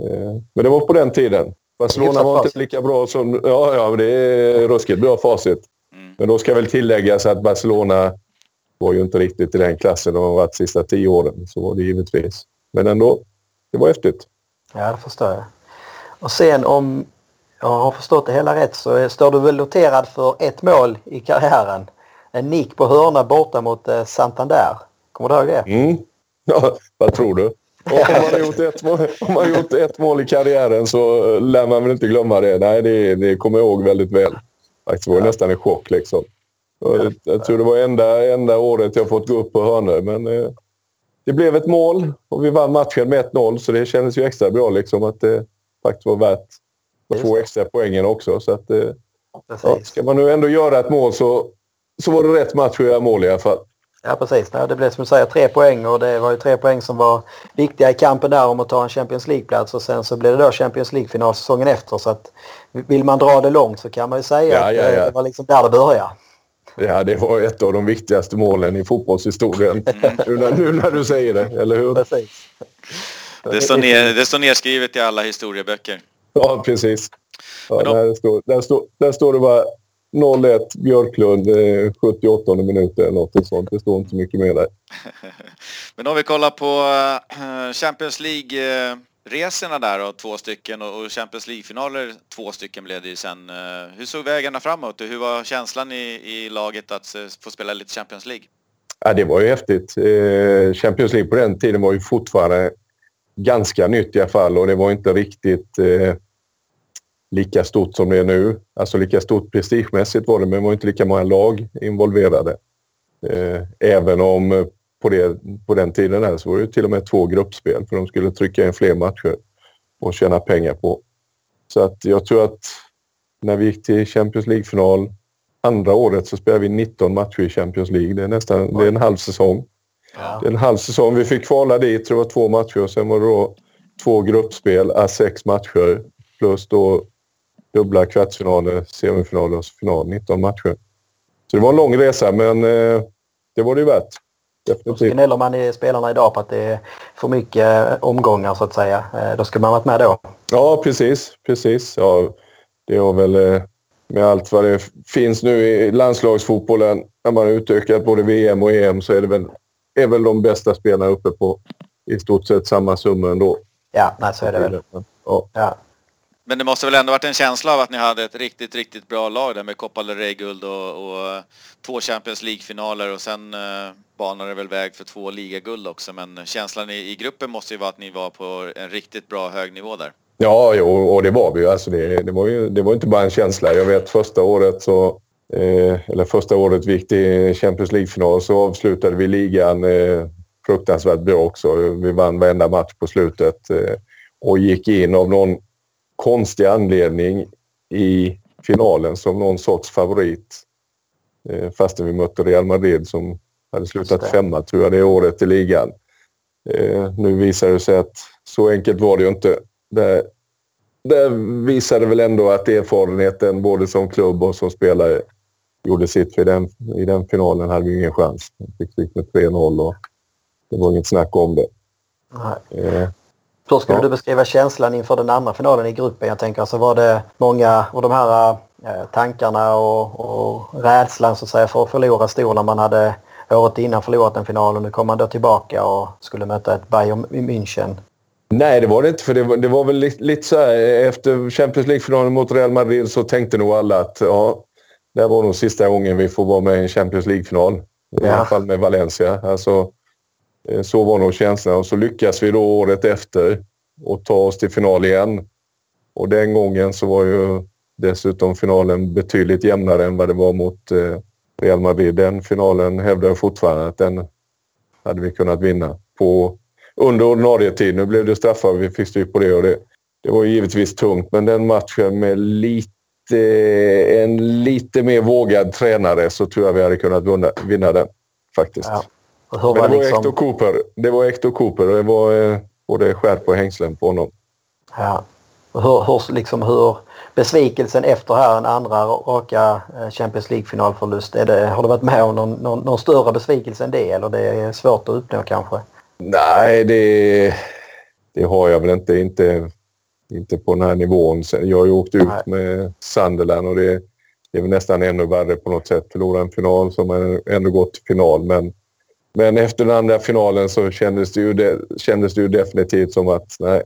Eh, men det var på den tiden. Barcelona var inte lika bra som... Ja, ja, det är ruskigt bra facit. Men då ska väl tilläggas att Barcelona var ju inte riktigt i den klassen de har varit de sista tio åren. Så var det givetvis. Men ändå, det var häftigt. Ja, det förstår jag. Och sen om jag har förstått det hela rätt så står du väl noterad för ett mål i karriären. En nick på hörna borta mot eh, Santander. Kommer du ihåg det? Mm. Ja, vad tror du? Om man, har gjort ett mål, om man gjort ett mål i karriären så lär man väl inte glömma det. Nej, det, det kommer jag ihåg väldigt väl. Faktiskt, det var ja. nästan en chock liksom. Jag, jag tror det var enda, enda året jag fått gå upp på hörnor. Men eh, det blev ett mål och vi vann matchen med 1-0 så det kändes ju extra bra liksom att det faktiskt var värt att få extra poängen också. Så att, eh, ja, ska man nu ändå göra ett mål så, så var det rätt match att göra mål i alla fall. Ja precis, det blev som du säger tre poäng och det var ju tre poäng som var viktiga i kampen där om att ta en Champions League-plats och sen så blev det då Champions League-final säsongen efter så att vill man dra det långt så kan man ju säga ja, att ja, ja. det var liksom där det började. Ja, det var ett av de viktigaste målen i fotbollshistorien. nu, när, nu när du säger det, eller hur? Precis. Det står, ner, det står nedskrivet i alla historieböcker. Ja, precis. Ja, då... där, står, där, står, där står det bara 0-1 Björklund, 78 minuter eller något sånt. Det står inte så mycket mer där. Men om vi kollar på eh, Champions Resorna där och två stycken och Champions League-finaler, två stycken blev det ju sen. Eh, hur såg vägarna framåt? Hur var känslan i, i laget att eh, få spela lite Champions League? Ja, det var ju häftigt. Eh, Champions League på den tiden var ju fortfarande ganska nytt i alla fall och det var inte riktigt lika stort som det är nu. Alltså lika stort prestigemässigt var det, men det var inte lika många lag involverade. Eh, även om på, det, på den tiden där så var det till och med två gruppspel för de skulle trycka in fler matcher och tjäna pengar på. Så att jag tror att när vi gick till Champions League-final andra året så spelade vi 19 matcher i Champions League. Det är nästan det är en halv säsong. Ja. Det är en halv säsong. Vi fick kvala dit, tror jag, två matcher och sen var det då två gruppspel, sex matcher plus då dubbla kvartsfinaler, semifinaler och final. 19 matcher. Så det var en lång resa men eh, det var det ju värt. Definitivt. Gnäller man i spelarna idag på att det är för mycket omgångar så att säga. Eh, då skulle man varit med då. Ja precis, precis. Ja, det har väl eh, med allt vad det finns nu i landslagsfotbollen. När man utökat både VM och EM så är det väl, är väl de bästa spelarna uppe på i stort sett samma summa ändå. Ja, nej, så är det väl. Ja. ja. Men det måste väl ändå varit en känsla av att ni hade ett riktigt, riktigt bra lag där med Copa del Rey-guld och, och, eh, två Champions League-finaler och sen eh, banade det väl väg för två ligaguld också. Men känslan i, i, gruppen måste ju vara att ni var på en riktigt bra hög nivå där. Ja, jo, och det var vi ju. Alltså det, det, var ju. det var inte bara en känsla. Jag vet första året så eh, eller första året vi gick till Champions League-final så avslutade vi ligan eh, fruktansvärt bra också. Vi vann varenda match på slutet eh, och gick in av någon konstig anledning i finalen som någon sorts favorit. Eh, fastän vi mötte Real Madrid som hade slutat femma tror jag det året i ligan. Eh, nu visar det sig att så enkelt var det ju inte. Det, det visade väl ändå att erfarenheten både som klubb och som spelare gjorde sitt. För i den, i den finalen hade vi ingen chans. Vi fick stryk med 3-0 och det var inget snack om det. Eh, hur skulle ja. du beskriva känslan inför den andra finalen i gruppen? Jag tänker alltså var det många av de här eh, tankarna och, och rädslan så att säga för att förlora stor när man hade året innan förlorat en final och nu kom man då tillbaka och skulle möta ett Bayern München. Nej, det var det inte. För det var, det var väl lite, lite så här, efter Champions League-finalen mot Real Madrid så tänkte nog alla att ja, det var nog sista gången vi får vara med i en Champions League-final. I ja. alla fall med Valencia. Alltså, Eh, Eh, så var nog känslan. Och så lyckas vi då året efter och ta oss till final igen. Och den gången så var ju dessutom finalen betydligt jämnare än vad det var mot eh, Real Madrid. Den finalen hävdar jag fortfarande att den hade vi kunnat vinna på under ordinarie tid. Nu blev det straffar vi fick stryk på det och det, det var givetvis tungt. Men den matchen med lite, en lite mer vågad tränare så tror jag vi hade kunnat vinna den faktiskt. Ja. Och hur Men det var, liksom... Hector Cooper. Det var Hector Cooper och det var eh, både skärp och hängslen på honom. Ja. Och hur, hur, liksom, hur besvikelsen efter här en andra raka eh, Champions League-finalförlust. har du varit med om någon, någon, någon, större besvikelse än det eller det är svårt att uppnå kanske? Nej, det, det har jag väl inte. Inte, inte på den här nivån. Jag har ju åkt ut med Sunderland och det, det är väl nästan ännu värre på något sätt. Förlora en final som ändå gått till final. Men men efter den andra finalen så kändes det ju, de, kändes det ju definitivt som att nej,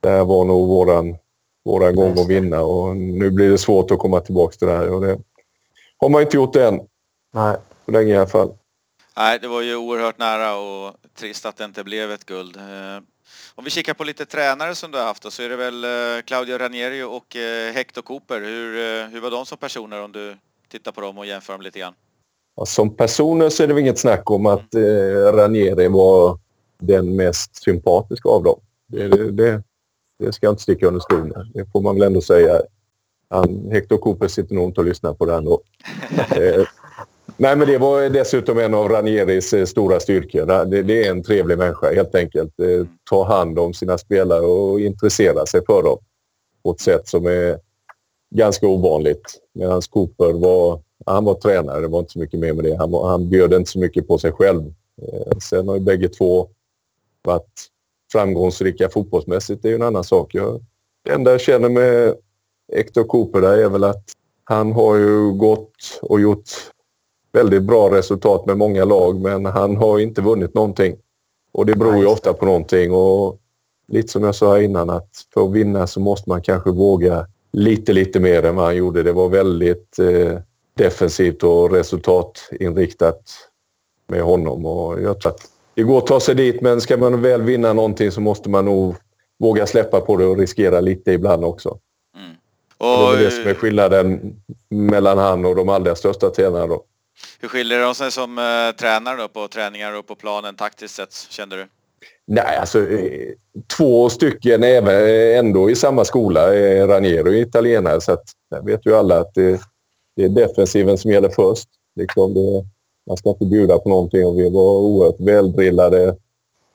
det här var nog våran, våran gång att vinna och nu blir det svårt att komma tillbaka till det här. Och det har man inte gjort än. Nej. Så länge i alla fall. Nej, det var ju oerhört nära och trist att det inte blev ett guld. Eh, om vi kikar på lite tränare som du har haft så är det väl eh, Claudio Ranieri och eh, Hector Cooper. Hur, hur var de som personer om du tittar på dem och jämför dem lite grann? Som personer så är det väl inget snack om att eh, Ranieri var den mest sympatiska av dem. Det, det, det ska jag inte sticka under stol med. Det får man väl ändå säga. Han, Hector Cooper sitter nog inte och lyssnar på det ändå. eh, nej, men det var dessutom en av Ranieris eh, stora styrkor. Det, det, är en trevlig människa helt enkelt. Eh, ta hand om sina spelare och intressera sig för dem på ett sätt som är ganska ovanligt. Medan Cooper var han var tränare, det var inte så mycket mer med det. Han, han bjöd inte så mycket på sig själv. Eh, sen har ju bägge två varit framgångsrika fotbollsmässigt. Det är ju en annan sak. Jag, det enda jag känner med Hector Cooper där är väl att han har ju gått och gjort väldigt bra resultat med många lag men han har inte vunnit någonting. Och det beror ju ofta på någonting. Och lite som jag sa innan att för att vinna så måste man kanske våga lite, lite mer än vad han gjorde. Det var väldigt eh, defensivt och resultatinriktat med honom. Och jag tror att det går att ta sig dit, men ska man väl vinna någonting så måste man nog våga släppa på det och riskera lite ibland också. Mm. Och, det är det som är skillnaden mellan han och de allra största tränarna. Då. Hur skiljer de sig som uh, tränare då på träningar och på planen taktiskt sett, kände du? Nej, alltså eh, två stycken är ändå i samma skola. Raniero är italienare så att, där vet ju alla att det, det är defensiven som gäller först. Liksom det, man ska inte bjuda på någonting och vi var oerhört väldrillade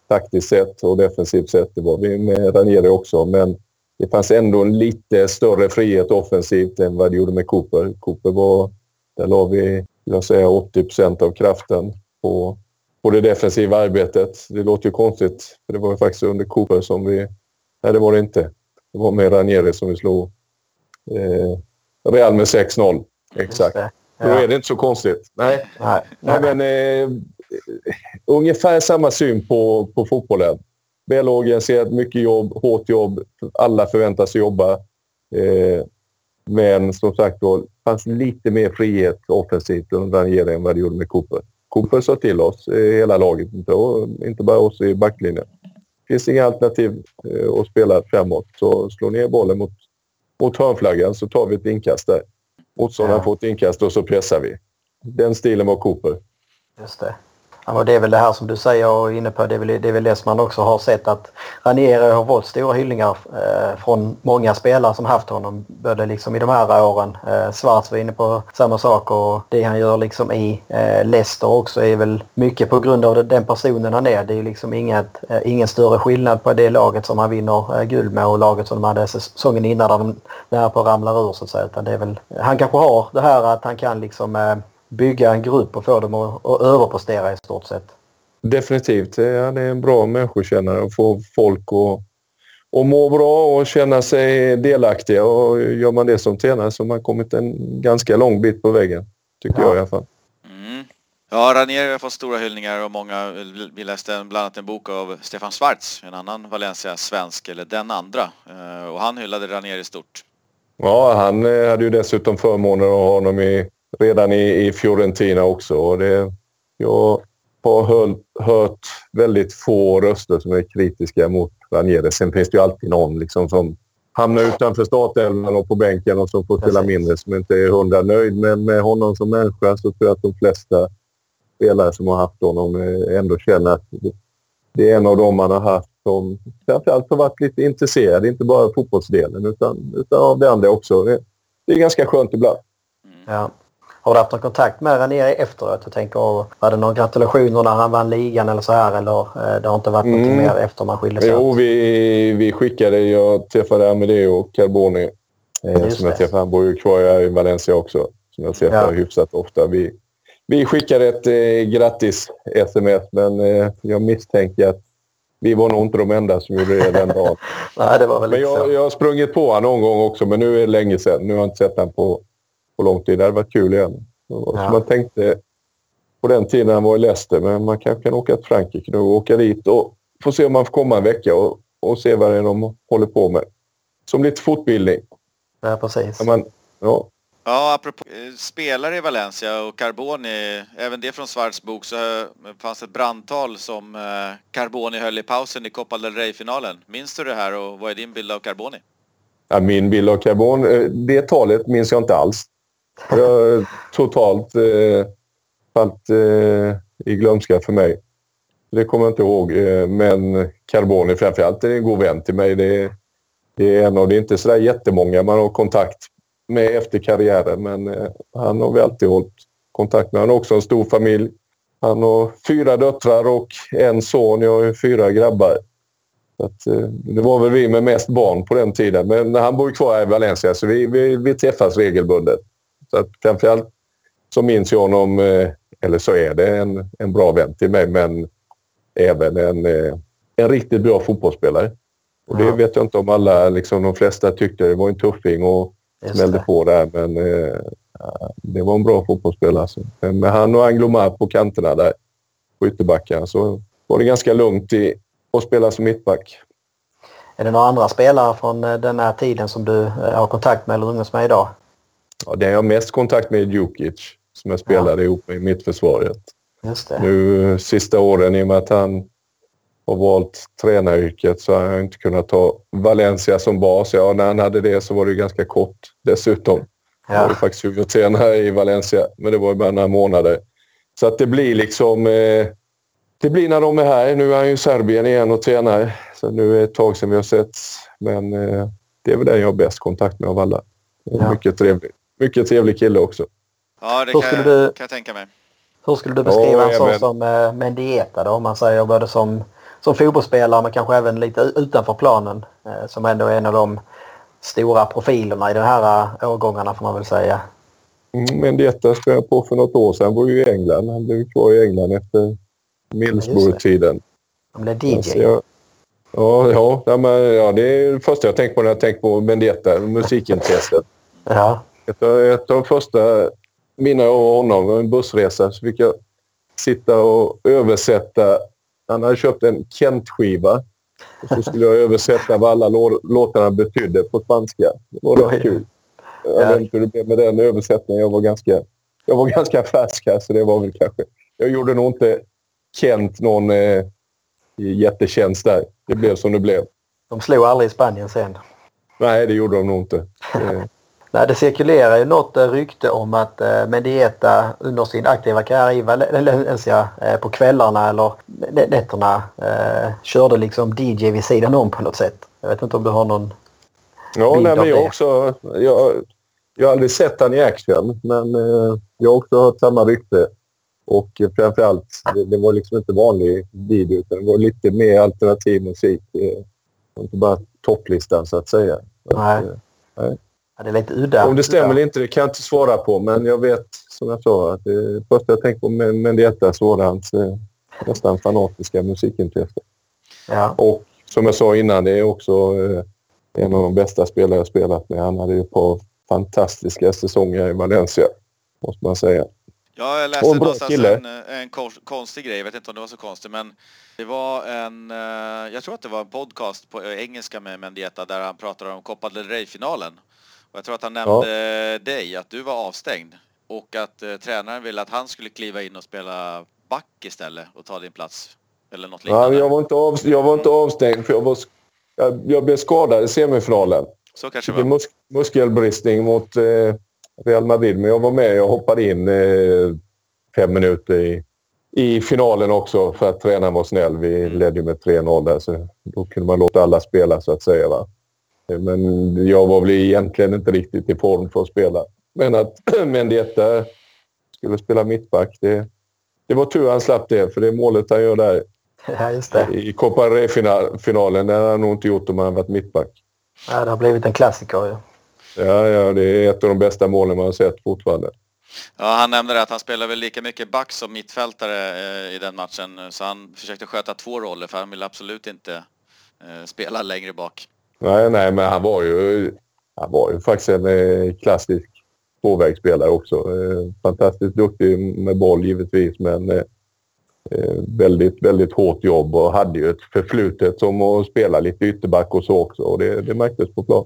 taktiskt sett och defensivt sett. Det var vi med Ranieri också. Men det fanns ändå en lite större frihet offensivt än vad det gjorde med Cooper. Cooper var, där la vi, jag säga 80 procent av kraften på, på det defensiva arbetet. Det låter ju konstigt, för det var ju faktiskt under Cooper som vi... Nej, det var det inte. Det var med Ranieri som vi slog eh, Real med 6-0. Exakt. Ja. Då är det inte så konstigt. Nej, nej, nej men eh, ungefär samma syn på, på fotbollen. Välorganiserat, mycket jobb, hårt jobb. Alla förväntas jobba. Eh, men som sagt det fanns lite mer frihet offensivt under Ranieri än vad det gjorde med Cooper. Cooper sa till oss, eh, hela laget, inte, inte bara oss i backlinjen. Det finns inga alternativ eh, att spela framåt. Så slå ner bollen mot, mot hörnflaggan så tar vi ett inkast där. Motståndaren ja. får ett inkast och så pressar vi. Den stilen var Cooper. Just det. Ja, det är väl det här som du säger och är inne på. Det är, väl, det är väl det som man också har sett att Ranieri har fått stora hyllningar eh, från många spelare som haft honom. Både liksom i de här åren. Eh, Schwarz var inne på samma sak och det han gör liksom i eh, Leicester också är väl mycket på grund av den personen han är. Det är liksom inget, eh, ingen större skillnad på det laget som han vinner eh, guld med och laget som de hade säsongen innan där de där på ramlar ur så att säga. Utan det är väl, han kanske har det här att han kan liksom eh, bygga en grupp och få dem att, att överprestera i stort sett. Definitivt. Han är en bra människokännare och få folk att, att må bra och känna sig delaktiga. Och gör man det som tränare så har man kommit en ganska lång bit på vägen. Tycker ja. jag i alla fall. Mm. Ja, Ranieri har fått stora hyllningar och många, vi läste bland annat en bok av Stefan Schwarz, en annan Valencia-svensk, eller den andra. Eh, och han hyllade Ranieri stort. Ja, han eh, hade ju dessutom förmånen att ha honom i redan i, i Fiorentina också. Och det, jag har hört, hört väldigt få röster som är kritiska mot Ranieri. Sen finns det ju alltid någon liksom som hamnar utanför startelvan och på bänken och som får spela mindre som inte är hundra nöjd. Men med honom som människa så tror jag att de flesta spelare som har haft honom ändå känner att det är en av dem man har haft som framförallt har varit lite intresserad, inte bara fotbollsdelen utan, utan av det andra också. Det, det är ganska skönt ibland. Ja. Har du haft någon kontakt med Ranieri efteråt? Jag tänker, var det några gratulationer när han vann ligan eller så här? Eller eh, det har inte varit mm. något mer efter man skildes Jo, vi, vi skickade. Jag träffade Amedeo och Carboni. Eh, som jag träffade. Han bor ju kvar i Valencia också. Som jag träffar ja. hyfsat ofta. Vi, vi skickade ett eh, grattis-sms men eh, jag misstänker att vi var nog inte de enda som gjorde det den dagen. Nej, det var väl men jag, jag har sprungit på honom någon gång också, men nu är det länge sedan. Nu har jag inte sett honom på på lång tid. Det hade varit kul igen. Ja. Man tänkte på den tiden han var i Leicester, men man kanske kan åka till Frankrike nu och åka dit och få se om man får komma en vecka och, och se vad det är de håller på med. Som lite fortbildning. Ja, precis. Man, ja. Ja, apropå eh, spelare i Valencia och Carboni, även det från Svarts bok så fanns ett brandtal som eh, Carboni höll i pausen i Copa del Rey-finalen. Minns du det här och vad är din bild av Carboni? Ja, min bild av Carbon, eh, det talet minns jag inte alls. Jag totalt eh, fallit eh, i glömska för mig. Det kommer jag inte ihåg. Eh, men Carboni framförallt är en god vän till mig. Det är, det är en av, det är inte sådär jättemånga man har kontakt med efter karriären. Men eh, han har vi alltid hållit kontakt med. Han har också en stor familj. Han har fyra döttrar och en son. Jag har fyra grabbar. Att, eh, det var väl vi med mest barn på den tiden. Men han bor kvar i Valencia så vi, vi, vi träffas regelbundet. Så att framförallt så minns jag honom, eh, eller så är det en, en bra vän till mig, men även en, eh, en riktigt bra fotbollsspelare. Och det vet jag inte om alla, liksom de flesta tyckte. Det var en tuffing och smällde på där, men eh, det var en bra fotbollsspelare. Alltså. Med han och Anglomar på kanterna där, på ytterbackarna, så var det ganska lugnt i, att spela som mittback. Är det några andra spelare från den här tiden som du har kontakt med eller umgås med idag? Ja, den jag har mest kontakt med är Djukic som jag spelade ja. ihop med i mittförsvaret. Just det. Nu sista åren, i och med att han har valt tränaryrket så har jag inte kunnat ta Valencia som bas. Ja, när han hade det så var det ganska kort dessutom. Ja. Jag var faktiskt huvudtränare i Valencia, men det var bara några månader. Så att det blir liksom... Eh, det blir när de är här. Nu är han ju i Serbien igen och tränar. Så nu är det ett tag sedan vi har sett. Men eh, det är väl den jag har bäst kontakt med av alla. Ja. Mycket trevlig. Mycket trevlig kille också. Ja, det kan, jag, du, kan jag tänka mig. Hur skulle du beskriva ja, en sån som uh, Mendieta då? Om man säger både som, som fotbollsspelare men kanske även lite utanför planen. Eh, som ändå är en av de stora profilerna i de här eh, årgångarna får man väl säga. Mm, Mendieta spelade på för något år sedan. Han var ju i England. Han blev kvar i England efter Middlesbrough-tiden. Han blev DJ. Alltså, jag, ja, ja, ja, men, ja, det är det första jag tänker på när jag tänker på Mendieta, musikintresset. Ja. Ett, av- ett av de första minnen av honom var en bussresa. Så fick jag sitta och översätta. Han hade köpt en Kent-skiva. Och så skulle jag översätta vad alla lå- låtarna betydde på spanska. Det var rätt kul. Jag Ja. vet inte hur det blev med den översättningen. Jag var ganska, jag var ganska färsk här, så det var väl kanske... Jag gjorde nog inte Kent någon eh, jättetjänst där. Det blev som det blev. De slog aldrig i Spanien sen. Nej, det gjorde de nog inte. Nej, det cirkulerar ju något eh, rykte om att eh, Mendieta under sin aktiva karriär i Valencia eh, på kvällarna eller nä- nätterna eh, körde liksom DJ vid sidan om på något sätt. Jag vet inte om du har någon... Ja, bild nej, men jag det. har också... Jag, jag har aldrig sett han i action, men eh, jag har också hört samma rykte. Och eh, framförallt, det, det var liksom inte vanlig video, utan det var lite mer alternativ musik. Eh, inte bara topplistan, så att säga. Nej. att, eh, Ja, det är lite udda. om det stämmer eller inte, det kan jag inte svara på, men jag vet, som jag sa, att det första jag tänkte på med Mendieta så var det hans eh, nästan fanatiska musikintresse. Ja. Och som jag sa innan, det är också eh, en av de bästa spelare jag spelat med. Han hade ju ett par fantastiska säsonger i Valencia, måste man säga. Ja, jag läste en någonstans kille. en, en kon- konstig grej, jag vet inte om det var så konstigt men det var en, eh, jag tror att det var en podcast på engelska med Mendieta där han pratade om Copa del Rey-finalen. Och jag tror att han nämnde dig, att du var avstängd och att eh, tränaren ville att han skulle kliva in och spela back istället och ta din plats. Eller något Ja, liknande. jag, var inte av, jag var inte avstängd för jag, var, jag, jag blev skadad i semifinalen. Så kanske Det var mus, muskelbristning mot eh, Real Madrid, men jag var med. Jag hoppade in eh, fem minuter i, i finalen också för att tränaren var snäll. Vi ledde ju med 3-0 där, så då kunde man låta alla spela så att säga. Va? Men jag var väl egentligen inte riktigt i form för att spela. Men att Mendieta skulle spela mittback, det, det var tur han slapp det. För det målet han gör där ja, just det. i Copa del Rey-finalen, det hade han nog inte gjort om han hade varit mittback. Ja, det har blivit en klassiker ju. Ja, ja, det är ett av de bästa målen man har sett fortfarande. Ja, han nämnde det att han spelar väl lika mycket back som mittfältare eh, i den matchen. Så han försökte sköta två roller för han ville absolut inte eh, spela längre bak. Nej, nej, men han var ju, han var ju faktiskt en eh, klassisk tvåvägsspelare också. Eh, fantastiskt duktig med boll givetvis, men eh, väldigt, väldigt hårt jobb och hade ju ett förflutet som att spela lite ytterback och så också. Och det, det märktes på plan.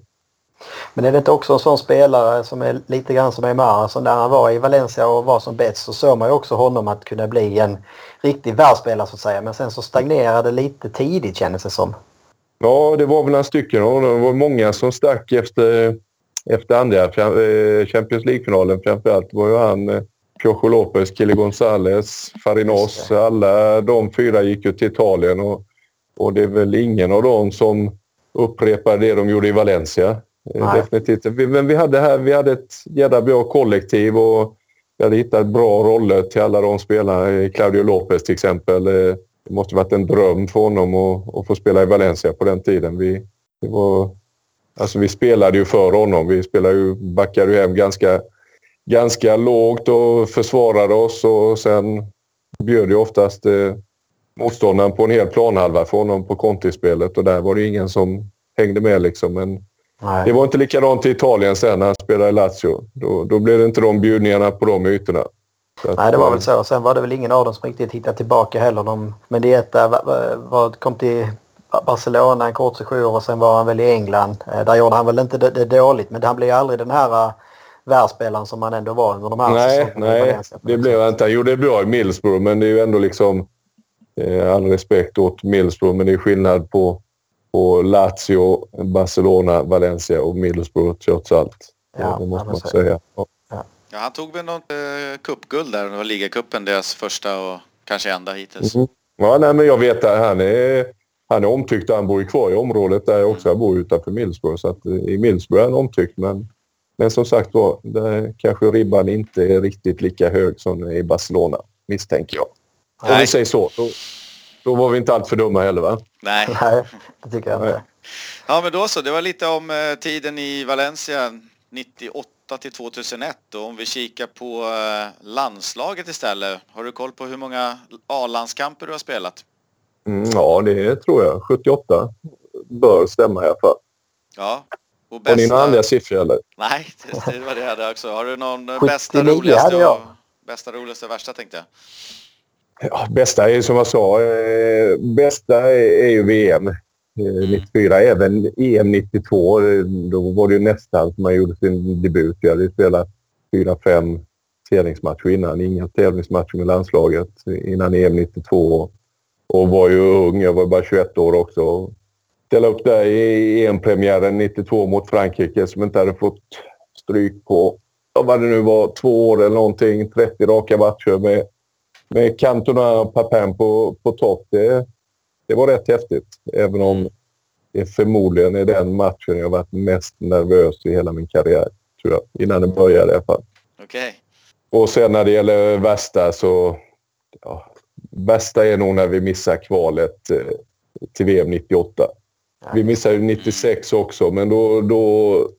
Men är det inte också en sån spelare som är lite grann som Neymar? som när han var i Valencia och var som bäst så såg man ju också honom att kunna bli en riktig världsspelare så att säga. Men sen så stagnerade lite tidigt kändes det som. Ja, det var väl några stycken och det var många som stack efter, efter andra eh, Champions League-finalen framförallt. Det var ju han, eh, Piojo Lopez, Kille González, Farinos. Alla de fyra gick ju till Italien och, och det är väl ingen av dem som upprepar det de gjorde i Valencia. Eh, Nej. Definitivt. Men vi hade, här, vi hade ett jävla bra kollektiv och vi hade hittat bra roller till alla de spelarna. Eh, Claudio Lopez till exempel. Det måste varit en dröm för honom att, att få spela i Valencia på den tiden. Vi, det var, alltså vi spelade ju för honom. Vi spelade ju, backade ju hem ganska, ganska lågt och försvarade oss och sen bjöd ju oftast eh, motståndaren på en hel planhalva för honom på kontispelet och där var det ingen som hängde med liksom. Men Nej. det var inte likadant i Italien sen när han spelade i Lazio. Då, då blev det inte de bjudningarna på de ytorna. Att, Nej, det var eh, väl så. Sen var det väl ingen av dem som riktigt hittade tillbaka heller. De, men Dieta var, var, kom till Barcelona en kort sejour och sen var han väl i England. Eh, Där gjorde han väl inte det, det dåligt men han blev aldrig den här världsspelaren som han ändå var under de här Nej, säsongerna nej det blev han inte. Han gjorde det bra i Middlesbrough, men det är ju ändå liksom... Eh, all respekt åt Middlesbrough, men det är skillnad på, på Lazio, Barcelona, Valencia och Middlesbrough trots allt. Ja, det måste man säga. Ja. Ja, han tog väl något eh, cupguld där, det var ligacupen, deras första och kanske enda hittills. Mhm. Ja, nej, men jag vet att han är, han är omtyckt. Han bor ju kvar i området där jag också. Jag bor utanför Middlesbrough. Så att eh, i Middlesbrough är han omtyckt. Men, men som sagt var, där kanske ribban inte är riktigt lika hög som i Barcelona, misstänker jag. Om Nej. vi säger så. Då, Då var vi inte allt för dumma heller va? Nej. Nej, det tycker jag inte. Ja men då så, det var lite om eh, tiden i Valencia 98 till 2001 och om vi kikar på eh, landslaget istället. Har du koll på hur många A-landskamper du har spelat? Mm, ja, det tror jag. 78 bör stämma i alla fall. Ja. Och Har ni några andra siffror eller? Nej, det, var det jag hade också. Har du någon eh, 79 bästa, roligaste jag. och bästa, roligaste, värsta tänkte jag? Ja, bästa är ju som jag sa, eh, bästa är, är ju VM. Eh, 94, även EM 92. eh, Då var det ju nästan som man gjorde sin debut. Jag hade spelat fyra, fem tävlingsmatcher innan. Inga tävlingsmatcher med landslaget innan EM 92. Och var ju ung. Jag var bara 21 år också. Ställa upp där i EM-premiären 92 mot Frankrike som inte hade fått stryk på, vad det nu var, två år eller någonting. 30 raka matcher med med Cantona och Papin på, på topp, det, det var rätt häftigt. Även om det förmodligen är den matchen jag varit mest nervös i hela min karriär, tror jag. Innan det började i alla fall. Okej. Och sen när det gäller värsta så... Ja, värsta är nog när vi missar kvalet eh, till VM 98. Vi missade ju 96 också, men då, då...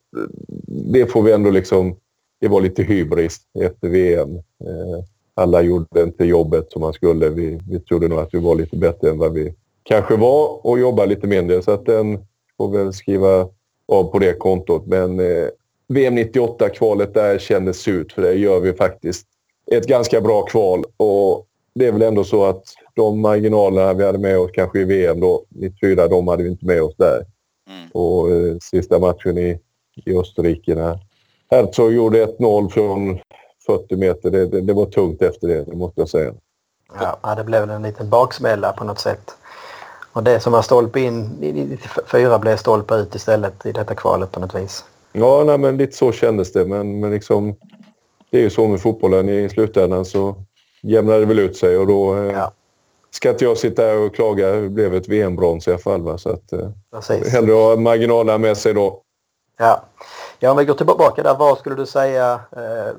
Det får vi ändå liksom... Det var lite hybris efter VM. Eh, alla gjorde inte jobbet som man skulle. Vi, vi trodde nog att vi var lite bättre än vad vi kanske var och jobbade lite mindre. Så att den får väl skriva av på det kontot. Men eh, VM 98-kvalet där kändes ut för det gör vi faktiskt ett ganska bra kval. Och det är väl ändå så att de marginalerna vi hade med oss kanske i VM då, 94, de hade vi inte med oss där. Mm. Och eh, sista matchen i, i Österrike när Herzog gjorde 1-0 från 40 meter. Det, det, det var tungt efter det, det måste jag säga. Ja, ja, det blev väl en liten baksmälla på något sätt. Och det som var stolpe in i 94 blev stolpe ut istället i detta kvalet på något vis. Ja, nej, men lite så kändes det. Men, men liksom, det är ju så med fotbollen. I slutändan så jämnar det väl ut sig och då eh, Ja. ska inte jag sitta här och klaga. Det blev ett VM-brons i alla fall. Va? Så att, eh, Precis. hellre ha marginalerna med sig då. Ja. ja, om vi går tillbaka där. Vad skulle du säga, eh,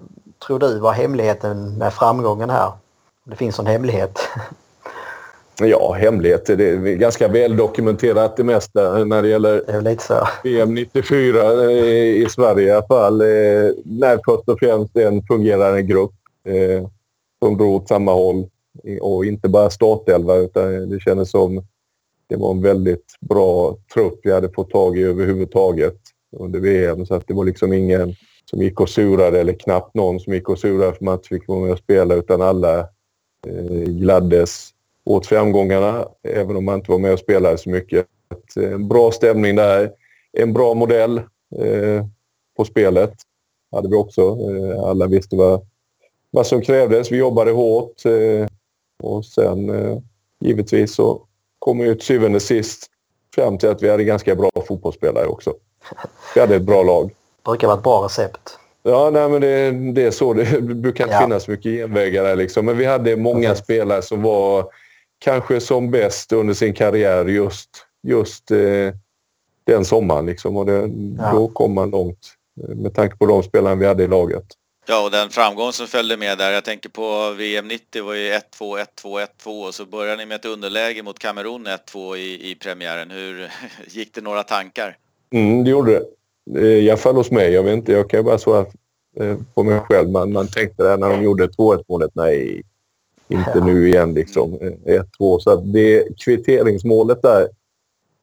tror du var hemligheten med framgången här? Om det finns en hemlighet. Ja, hemligheter. Det är ganska väl dokumenterat det mesta när det gäller. VM 94 eh, i Sverige i alla fall. Eh, när först och främst en fungerande grupp eh, som drog åt samma håll. Och inte bara startelva utan det kändes som det var en väldigt bra trupp vi hade fått tag i överhuvudtaget under VM. Så att det var liksom ingen som gick och surade eller knappt någon som gick och surade för att man inte fick vara med och spela utan alla gladdes åt framgångarna även om man inte var med och spelade så mycket. Eh, En bra stämning där. En bra modell eh, på spelet hade vi också. Eh, alla visste vad, vad som krävdes. Vi jobbade hårt eh, och sen eh, givetvis så kom vi till syvende sist fram till att vi hade ganska bra fotbollsspelare också. Vi hade ett bra lag. brukar vara ett bra recept. Ja, nej, men det, det är så. Det brukar inte Ja. finnas mycket genvägar där liksom. Men vi hade många spelare som var kanske som bäst under sin karriär just, just eh, den sommaren liksom. Och det, Ja. då kom man långt eh, med tanke på de spelarna vi hade i laget. Ja, och den framgång som följde med där. Jag tänker på VM 90 var ju 1-2, 1-2, 1-2 och så började ni med ett underläge mot Kamerun 1-2 i, i premiären. Hur gick det några tankar? Mm, det gjorde det. I alla fall hos mig. Jag vet inte, jag kan bara svara eh, på mig själv. Man, man tänkte där när de gjorde 2-1 målet, nej, inte Ja. nu igen liksom. Eh, 1-2. Så att det kvitteringsmålet där,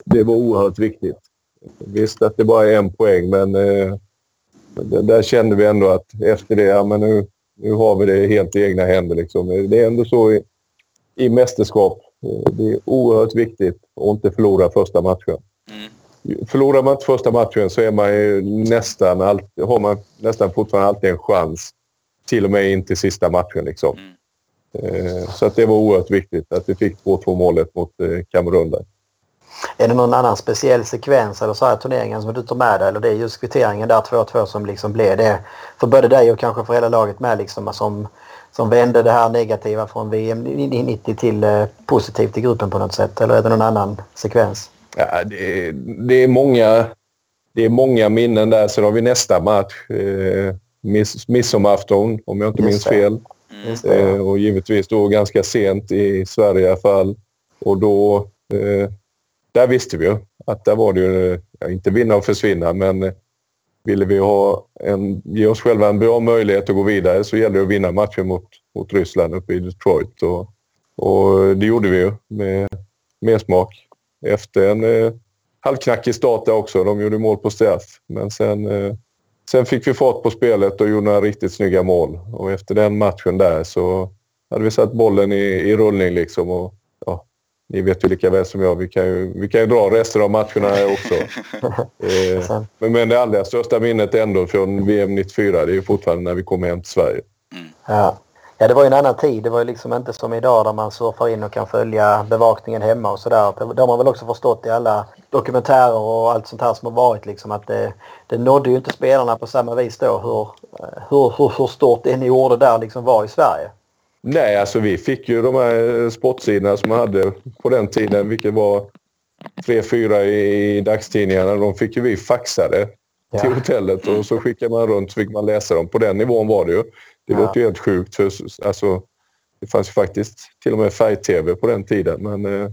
det var oerhört viktigt. Visst att det bara är en poäng, men eh, där, kände vi ändå att efter det, ja men nu, nu har vi det helt i egna händer liksom. Det är ändå så i, i mästerskap. Eh, Det är oerhört viktigt att inte förlora första matchen. Mm. Förlorar man inte första matchen så är man ju nästan alltid, har man nästan fortfarande alltid en chans. Till och med in till sista matchen. Liksom. Mm. Eh, Så att det var oerhört viktigt att vi fick 2-2 målet mot eh, Kamerun där. Är det någon annan speciell sekvens eller så här turneringen som du tar med dig? Eller det är just kvitteringen där 2-2 som liksom blev det för både dig och kanske för hela laget med liksom som, som vände det här negativa från VM 90 till eh, positivt i gruppen på något sätt? Eller är det någon annan sekvens? Ja, det, är, det, är många, det är många minnen där. Sen har vi nästa match. Eh, miss, midsommarafton, om jag inte minns fel. Mm. Eh, och givetvis då ganska sent i Sverige i alla fall. Och då, eh, där visste vi ju att där var det ju, ja, inte vinna och försvinna, men eh, ville vi ha en, ge oss själva en bra möjlighet att gå vidare så gällde det att vinna matchen mot, mot Ryssland uppe i Detroit. Och, och det gjorde vi ju med, med smak. Efter en eh, halvknackig start där också. De gjorde mål på straff. Men sen, eh, sen fick vi fart på spelet och gjorde några riktigt snygga mål. Och efter den matchen där så hade vi satt bollen i, i rullning liksom. Och, ja, ni vet ju lika väl som jag, vi kan ju, vi kan ju dra resten av matcherna här också. eh, men, men det allra största minnet ändå från VM 94, det är ju fortfarande när vi kommer hem till Sverige. Mm. Ja. Ja, det var ju en annan tid. Det var ju liksom inte som idag där man surfar in och kan följa bevakningen hemma och sådär. Det har man väl också förstått i alla dokumentärer och allt sånt här som har varit liksom att det, det nådde ju inte spelarna på samma vis då hur, hur, hur, hur stort det ni gjorde där liksom var i Sverige. Nej, alltså vi fick ju de här sportsidorna som man hade på den tiden, vilket var tre, fyra i dagstidningarna. De fick ju vi faxade ja. till hotellet och så skickade man runt så fick man läsa dem. På den nivån var det ju. Det ja. låter ju helt sjukt. För, alltså, det fanns ju faktiskt till och med färg-tv på den tiden. Men eh,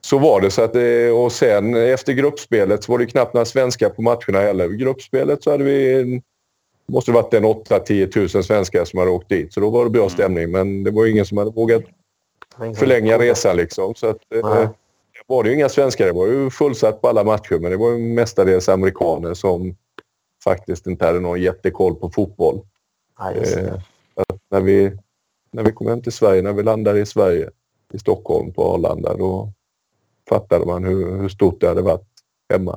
så var det. Så att, eh, och sen efter gruppspelet så var det knappt några svenskar på matcherna heller. I gruppspelet så hade vi måste varit en 8-10 tusen svenskar som hade åkt dit. Så då var det bra mm. stämning. Men det var ingen som hade vågat förlänga resan. Liksom. Så att, eh, det var det ju inga svenskar. Det var ju fullsatt på alla matcher. Men det var ju mestadels amerikaner som faktiskt inte hade någon jättekoll på fotboll. Ja, eh, när, vi, när vi kom hem till Sverige, när vi landade i Sverige, i Stockholm på Arlanda, då fattade man hur, hur stort det hade varit hemma.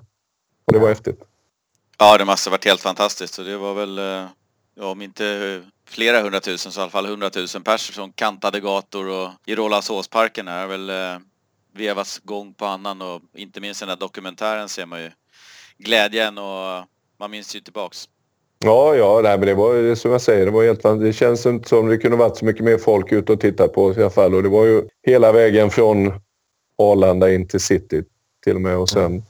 Och det var häftigt. Ja, det måste ha varit helt fantastiskt. Och det var väl, eh, ja, om inte flera hundratusen så i alla fall hundratusen pers som kantade gator och i Rålambshovsparken är väl eh, vevas gång på annan och inte minst den här dokumentären ser man ju glädjen och man minns ju tillbaks. Ja, ja, nej, men det var som jag säger, det var helt Det känns inte som det kunde varit så mycket mer folk ute och titta på i alla fall. Och det var ju hela vägen från Arlanda in till city till och med och sen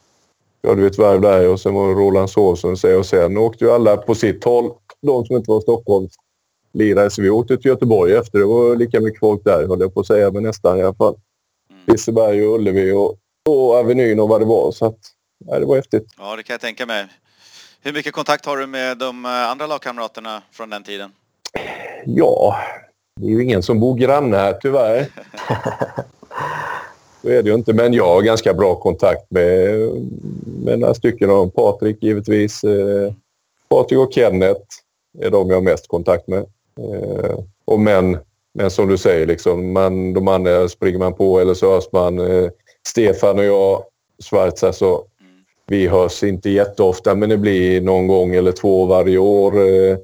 gjorde vi ett varv där och sen var det Rolandshov som säger och sen åkte ju alla på sitt håll. De som inte var Stockholmslirare. Så vi åkte till Göteborg efter. Det var lika mycket folk där höll jag på att säga, men nästan i alla fall. Liseberg och Ullevi och, och Avenyn och vad det var. Så att, ja, det var häftigt. Ja, det kan jag tänka mig. Hur mycket kontakt har du med de eh, andra lagkamraterna från den tiden? Ja, det är ju ingen som bor granne här tyvärr. Så är det ju inte, men jag har ganska bra kontakt med, med några stycken av Patrik givetvis. Eh, Patrik och Kenneth är de jag har mest kontakt med. Eh, och men, men som du säger, liksom, man, de andra springer man på eller så hörs man. Eh, Stefan och jag, Schwarz, alltså, vi hörs inte jätteofta men det blir någon gång eller två varje år. Eh,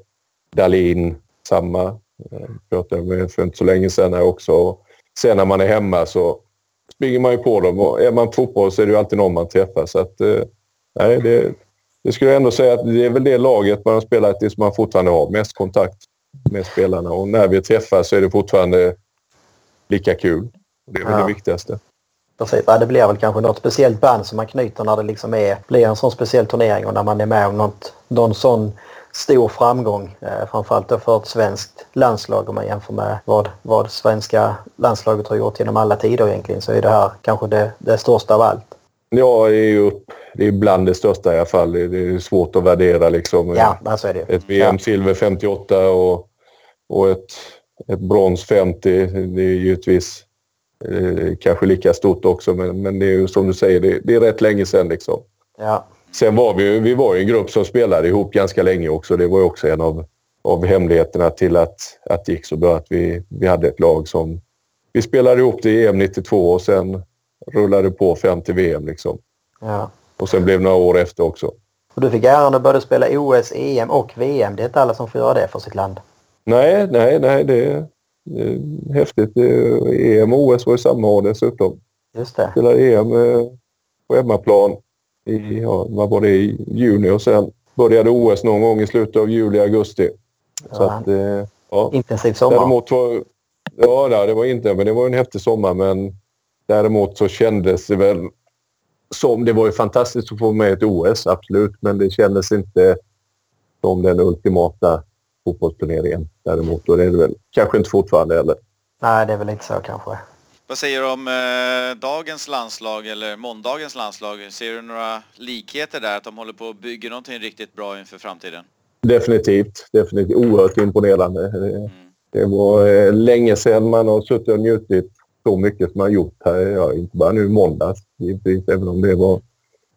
Dalin, samma. Jag pratade med för inte så länge sedan här också. Sen när man är hemma så springer man ju på dem och är man på fotboll så är det ju alltid någon man träffar. Så att, eh, nej, det, det skulle jag ändå säga att det är väl det laget man har spelat i som man fortfarande har mest kontakt med spelarna. Och när vi träffas så är det fortfarande lika kul. Det är väl ja. det viktigaste. Precis, ja, det blir väl kanske något speciellt band som man knyter när det liksom är, blir en sån speciell turnering och när man är med om något, någon sån stor framgång. Eh, framförallt då för ett svenskt landslag om man jämför med vad, vad svenska landslaget har gjort genom alla tider egentligen så är det här kanske det, det största av allt. Ja, det är ju det är bland det största i alla fall. Det är svårt att värdera liksom. Ja, alltså är det. Ett VM-silver 58 och, och ett, ett brons 50. Det är givetvis eh, kanske lika stort också men, men det är ju som du säger, det, det är rätt länge sedan liksom. Ja. Sen var vi, vi var en grupp som spelade ihop ganska länge också. Det var ju också en av, av hemligheterna till att, att det gick så bra. Att vi, vi hade ett lag som... Vi spelade ihop det i EM 92 och sen rullade på fram till VM. Liksom. Ja. Och sen blev det några år efter också. Och du fick äran att både spela OS, EM och VM. Det är inte alla som får göra det för sitt land. Nej, nej, nej. Det är, det är häftigt. EM och OS var i samma år dessutom. Just det. Spelade EM eh, på hemmaplan i, ja, vad var det, i juni och sen började OS någon gång i slutet av juli, augusti. Så ja. att, eh, ja. Intensiv sommar. Däremot var, ja, det var inte, men det var en häftig sommar. Men däremot så kändes det väl som... Det var ju fantastiskt att få med ett OS, absolut. Men det kändes inte som den ultimata fotbollsturneringen däremot. Och det är det väl kanske inte fortfarande heller. Nej, det är väl inte så kanske. Vad säger du om eh, dagens landslag eller måndagens landslag? Ser du några likheter där? Att de håller på att bygga någonting riktigt bra inför framtiden? Definitivt. Definitivt. Oerhört imponerande. Mm. Det var eh, länge sedan man har suttit och njutit så mycket som man gjort här. Ja, inte bara nu i måndags, givetvis, även om det var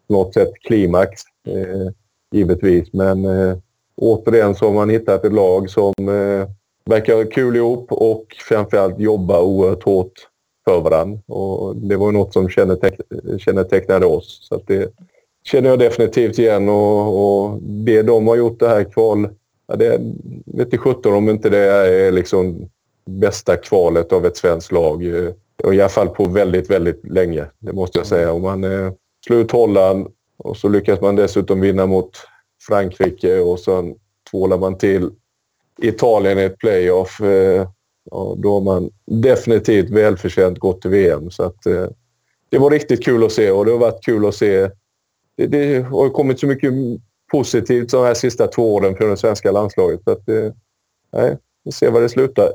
på något sätt klimax, eh, givetvis. Men eh, återigen så har man hittat ett lag som eh, verkar ha kul ihop och framförallt jobba oerhört hårt för varandra. Och det var något som känneteck kännetecknade oss. Så det känner jag definitivt igen och, och, det de har gjort det här kval... Ja, det vete sjutton om inte det är liksom bästa kvalet av ett svenskt lag. Eh, och I alla fall på väldigt, väldigt länge. Det måste jag säga. Om man eh, slår ut Holland och så lyckas man dessutom vinna mot Frankrike och sen tvålar man till Italien i ett playoff. Eh, då har man definitivt välförtjänt gått till VM. Så att, eh, det var riktigt kul att se och det har varit kul att se. Det, det har kommit så mycket positivt de här sista två åren för det svenska landslaget. Så att, eh, nej, vi ser var det slutar.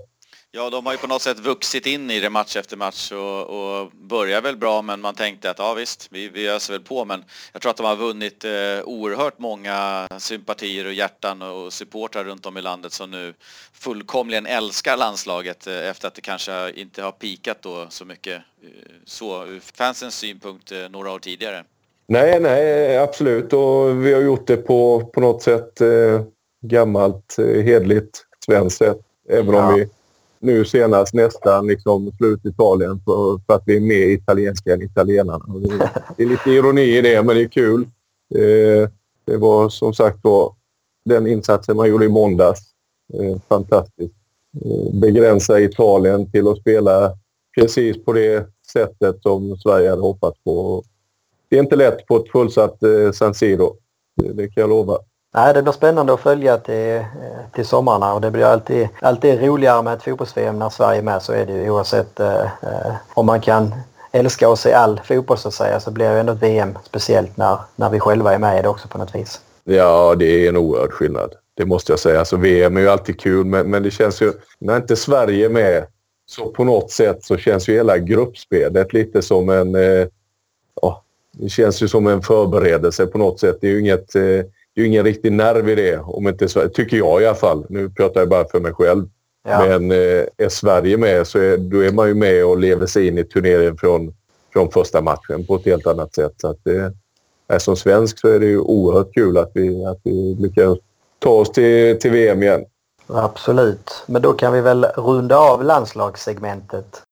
Ja, de har ju på något sätt vuxit in i det match efter match och, och börjar väl bra men man tänkte att ja visst, vi, vi öser väl på men jag tror att de har vunnit eh, oerhört många sympatier och hjärtan och supportrar runt om i landet som nu fullkomligen älskar landslaget eh, efter att det kanske inte har pikat då så mycket eh, så ur fansens synpunkt eh, några år tidigare. Nej, nej, absolut och vi har gjort det på, på något sätt eh, gammalt, eh, hedligt, svenskt sätt. Även ja. om vi nu senast nästan liksom slut Italien för, för att vi är mer italienska än italienarna. Det, det är lite ironi i det, men det är kul. Eh, det var som sagt var den insatsen man gjorde i måndags. Eh, fantastiskt. Eh, begränsa Italien till att spela precis på det sättet som Sverige hade hoppats på. Det är inte lätt på ett fullsatt eh, San Siro. Det, det kan jag lova. Nej, det blir spännande att följa till, eh, till sommarna och det blir alltid, alltid roligare med ett fotbolls-VM när Sverige är med så är det ju oavsett eh, eh om man kan älska och se all fotboll så att säga så blir det ändå ett VM speciellt när, när vi själva är med i det också på något vis. Ja, det är en oerhörd skillnad. Det måste jag säga. Alltså, VM är ju alltid kul men, men det känns ju... När inte Sverige är med så på något sätt så känns ju hela gruppspelet lite som en... Eh, oh, det känns ju som en förberedelse på något sätt. Det är ju inget... Eh, det är ju ingen riktig nerv i det, om inte Sverige, tycker jag i alla fall. Nu pratar jag bara för mig själv. Ja. Men eh, är Sverige med så är, då är man ju med och lever sig in i turneringen från, från första matchen på ett helt annat sätt. Så att det, är som svensk så är det ju oerhört kul att vi, att vi lyckas ta oss till, till VM igen. Absolut. Men då kan vi väl runda av landslagssegmentet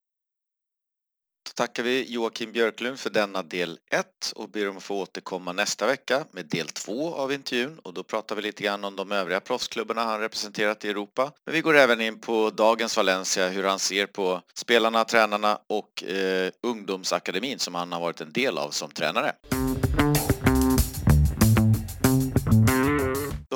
tackar vi Joakim Björklund för denna del 1 och ber om att få återkomma nästa vecka med del 2 av intervjun och då pratar vi lite grann om de övriga proffsklubbarna han representerat i Europa. Men vi går även in på dagens Valencia, hur han ser på spelarna, tränarna och eh, ungdomsakademin som han har varit en del av som tränare.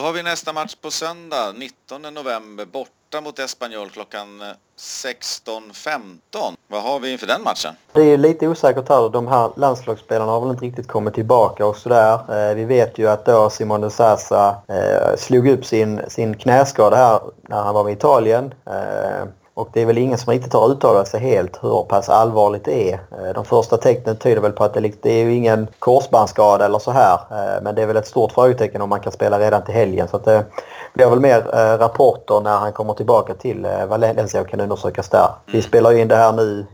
Har vi nästa match på söndag 19 november borta mot Espanyol klockan eh, 16.15. Vad har vi inför den matchen? Det är lite osäkert här. De här landslagsspelarna har väl inte riktigt kommit tillbaka och sådär. Eh, vi vet ju att då Simon de Sasa eh, slog upp sin, sin knäskada här när han var med Italien. Eh, och det är väl ingen som riktigt har uttalat sig helt hur pass allvarligt det är. Eh, de första tecknen tyder väl på att det, det är ju ingen korsbandsskada eller så här. Eh, men det är väl ett stort frågetecken om man kan spela redan till helgen. Så det blir väl mer eh, rapporter när han kommer tillbaka till Valencia och kan undersökas där. Vi mm. spelar ju in det här nu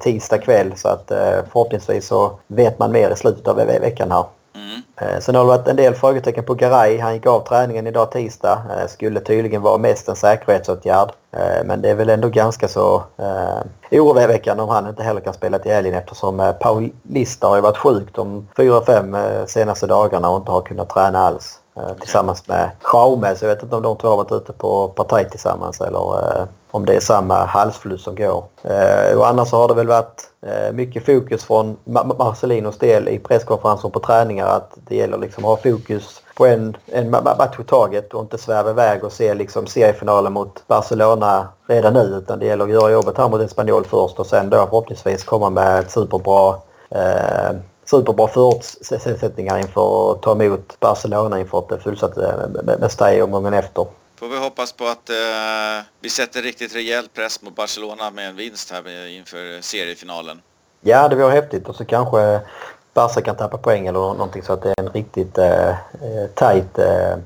tisdag kväll så att förhoppningsvis så vet man mer i slutet av veckan här. Eh, Sen har det varit en del frågetecken på Garay. Han gick av träningen idag tisdag. Eh, skulle tydligen vara mest en säkerhetsåtgärd. Eh, men det är väl ändå ganska så oroväckande om han inte heller kan spela till helgen eftersom Paulista Paul Lista har ju varit sjuk de fyra, fem eh, senaste dagarna och inte har kunnat träna alls. Eh, tillsammans med Schaume så jag vet inte om de två har varit ute på partaj tillsammans eller eh, om det är samma halsfluss som går. Eh, och annars har det väl varit eh, mycket fokus från Marcelinos del i presskonferenser på träningar att det gäller liksom att ha fokus på en, en match i taget och inte sväva iväg och se liksom seriefinalen mot Barcelona redan nu utan det gäller att göra jobbet här mot Espanyol först och sen då förhoppningsvis komma med ett superbra eh, superbra förutsättningar inför att ta emot Barcelona inför ett fullsatt Mestalla omgången efter. Får vi hoppas på att eh, vi sätter riktigt rejäl press mot Barcelona med en vinst här inför seriefinalen. Ja, det vore häftigt och så kanske Barca kan tappa poäng eller någonting så att det är en riktigt eh, eh tajt eh,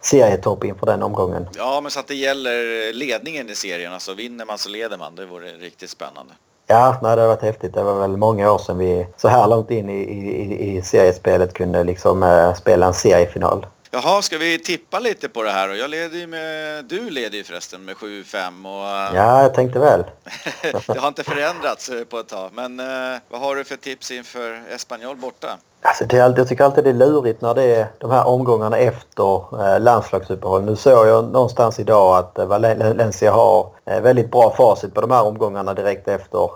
serietopp inför den omgången. Ja, men så att det gäller ledningen i serien. Alltså vinner man så leder man. Det vore riktigt spännande. Ja, nej, det har varit häftigt. Det var väl många år sedan vi så här långt in i, i, i seriespelet kunde liksom eh, spela en seriefinal. Jaha, ska vi tippa lite på det här då? Jag leder ju med... Du leder ju förresten med 7-5 och... Ja, jag tänkte väl. det har inte förändrats eh, på ett tag. Men eh, vad har du för tips inför Espanyol borta? Alltså det jag tycker alltid det är lurigt när det är de här omgångarna efter eh, landslagsuppehåll. Nu såg jag någonstans idag att eh, Valencia har eh, väldigt bra facit på de här omgångarna direkt efter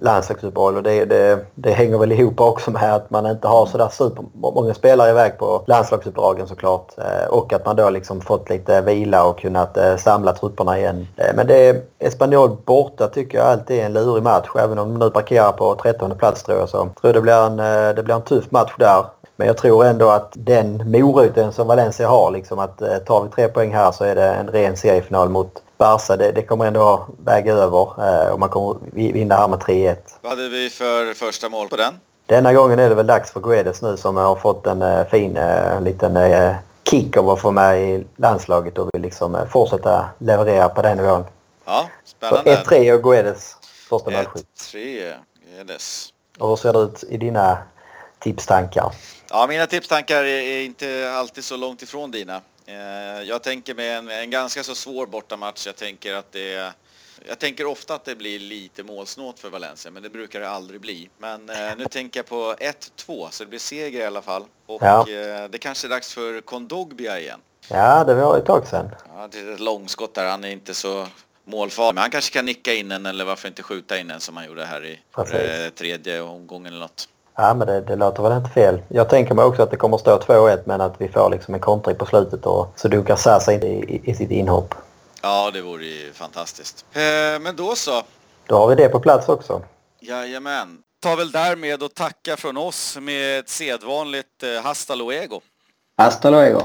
landslagsuppehåll och det, det, det, hänger väl ihop också med att man inte har sådär supermånga spelare iväg på landslagsuppdragen såklart. Eh, och att man då liksom fått lite vila och kunnat eh, samla trupperna igen. Eh, men det är Espanyol borta tycker jag alltid är en lurig match. Även om de nu parkerar på 13 plats tror jag så tror det blir en, det blir en tuff match där. Men jag tror ändå att den moroten som Valencia har, liksom att tar vi tre poäng här så är det en ren seriefinal mot Barca, det, det kommer ändå väga över eh, och man kommer vinna här med 3-1. Vad hade vi för första mål på den? Denna gången är det väl dags för Guedes nu som har fått en uh, fin uh, liten uh, kick av att få med i landslaget och vill liksom uh, fortsätta leverera på den nivån. Ja, spännande. 1-3 och Guedes första målskytt. 1-3 Guedes. Och hur ser det ut i dina tipstankar? Ja, mina tipstankar är inte alltid så långt ifrån dina. Eh, jag tänker med en, en ganska så svår bortamatch. Jag tänker att det jag tänker ofta att det blir lite målsnålt för Valencia, men det brukar det aldrig bli. Men eh, nu tänker jag på 1-2, så det blir seger i alla fall. Och ja. eh, det kanske är dags för Kondogbia igen. Ja, det var ett tag sedan. Ja, det är ett långskott där. Han är inte så målfarlig, men han kanske kan nicka in en eller varför inte skjuta in en som han gjorde här i eh, tredje omgången eller något. Ja, men det, det låter väl inte fel. Jag tänker mig också att det kommer att stå 2-1 men att vi får liksom en kontring på slutet och så dukar Sasa inte i, i, sitt inhopp. Ja, det vore ju fantastiskt. Eh, men då så. Då har vi det på plats också. Jajamän. Ta väl därmed och tacka från oss med ett sedvanligt eh, hasta luego. Hasta luego.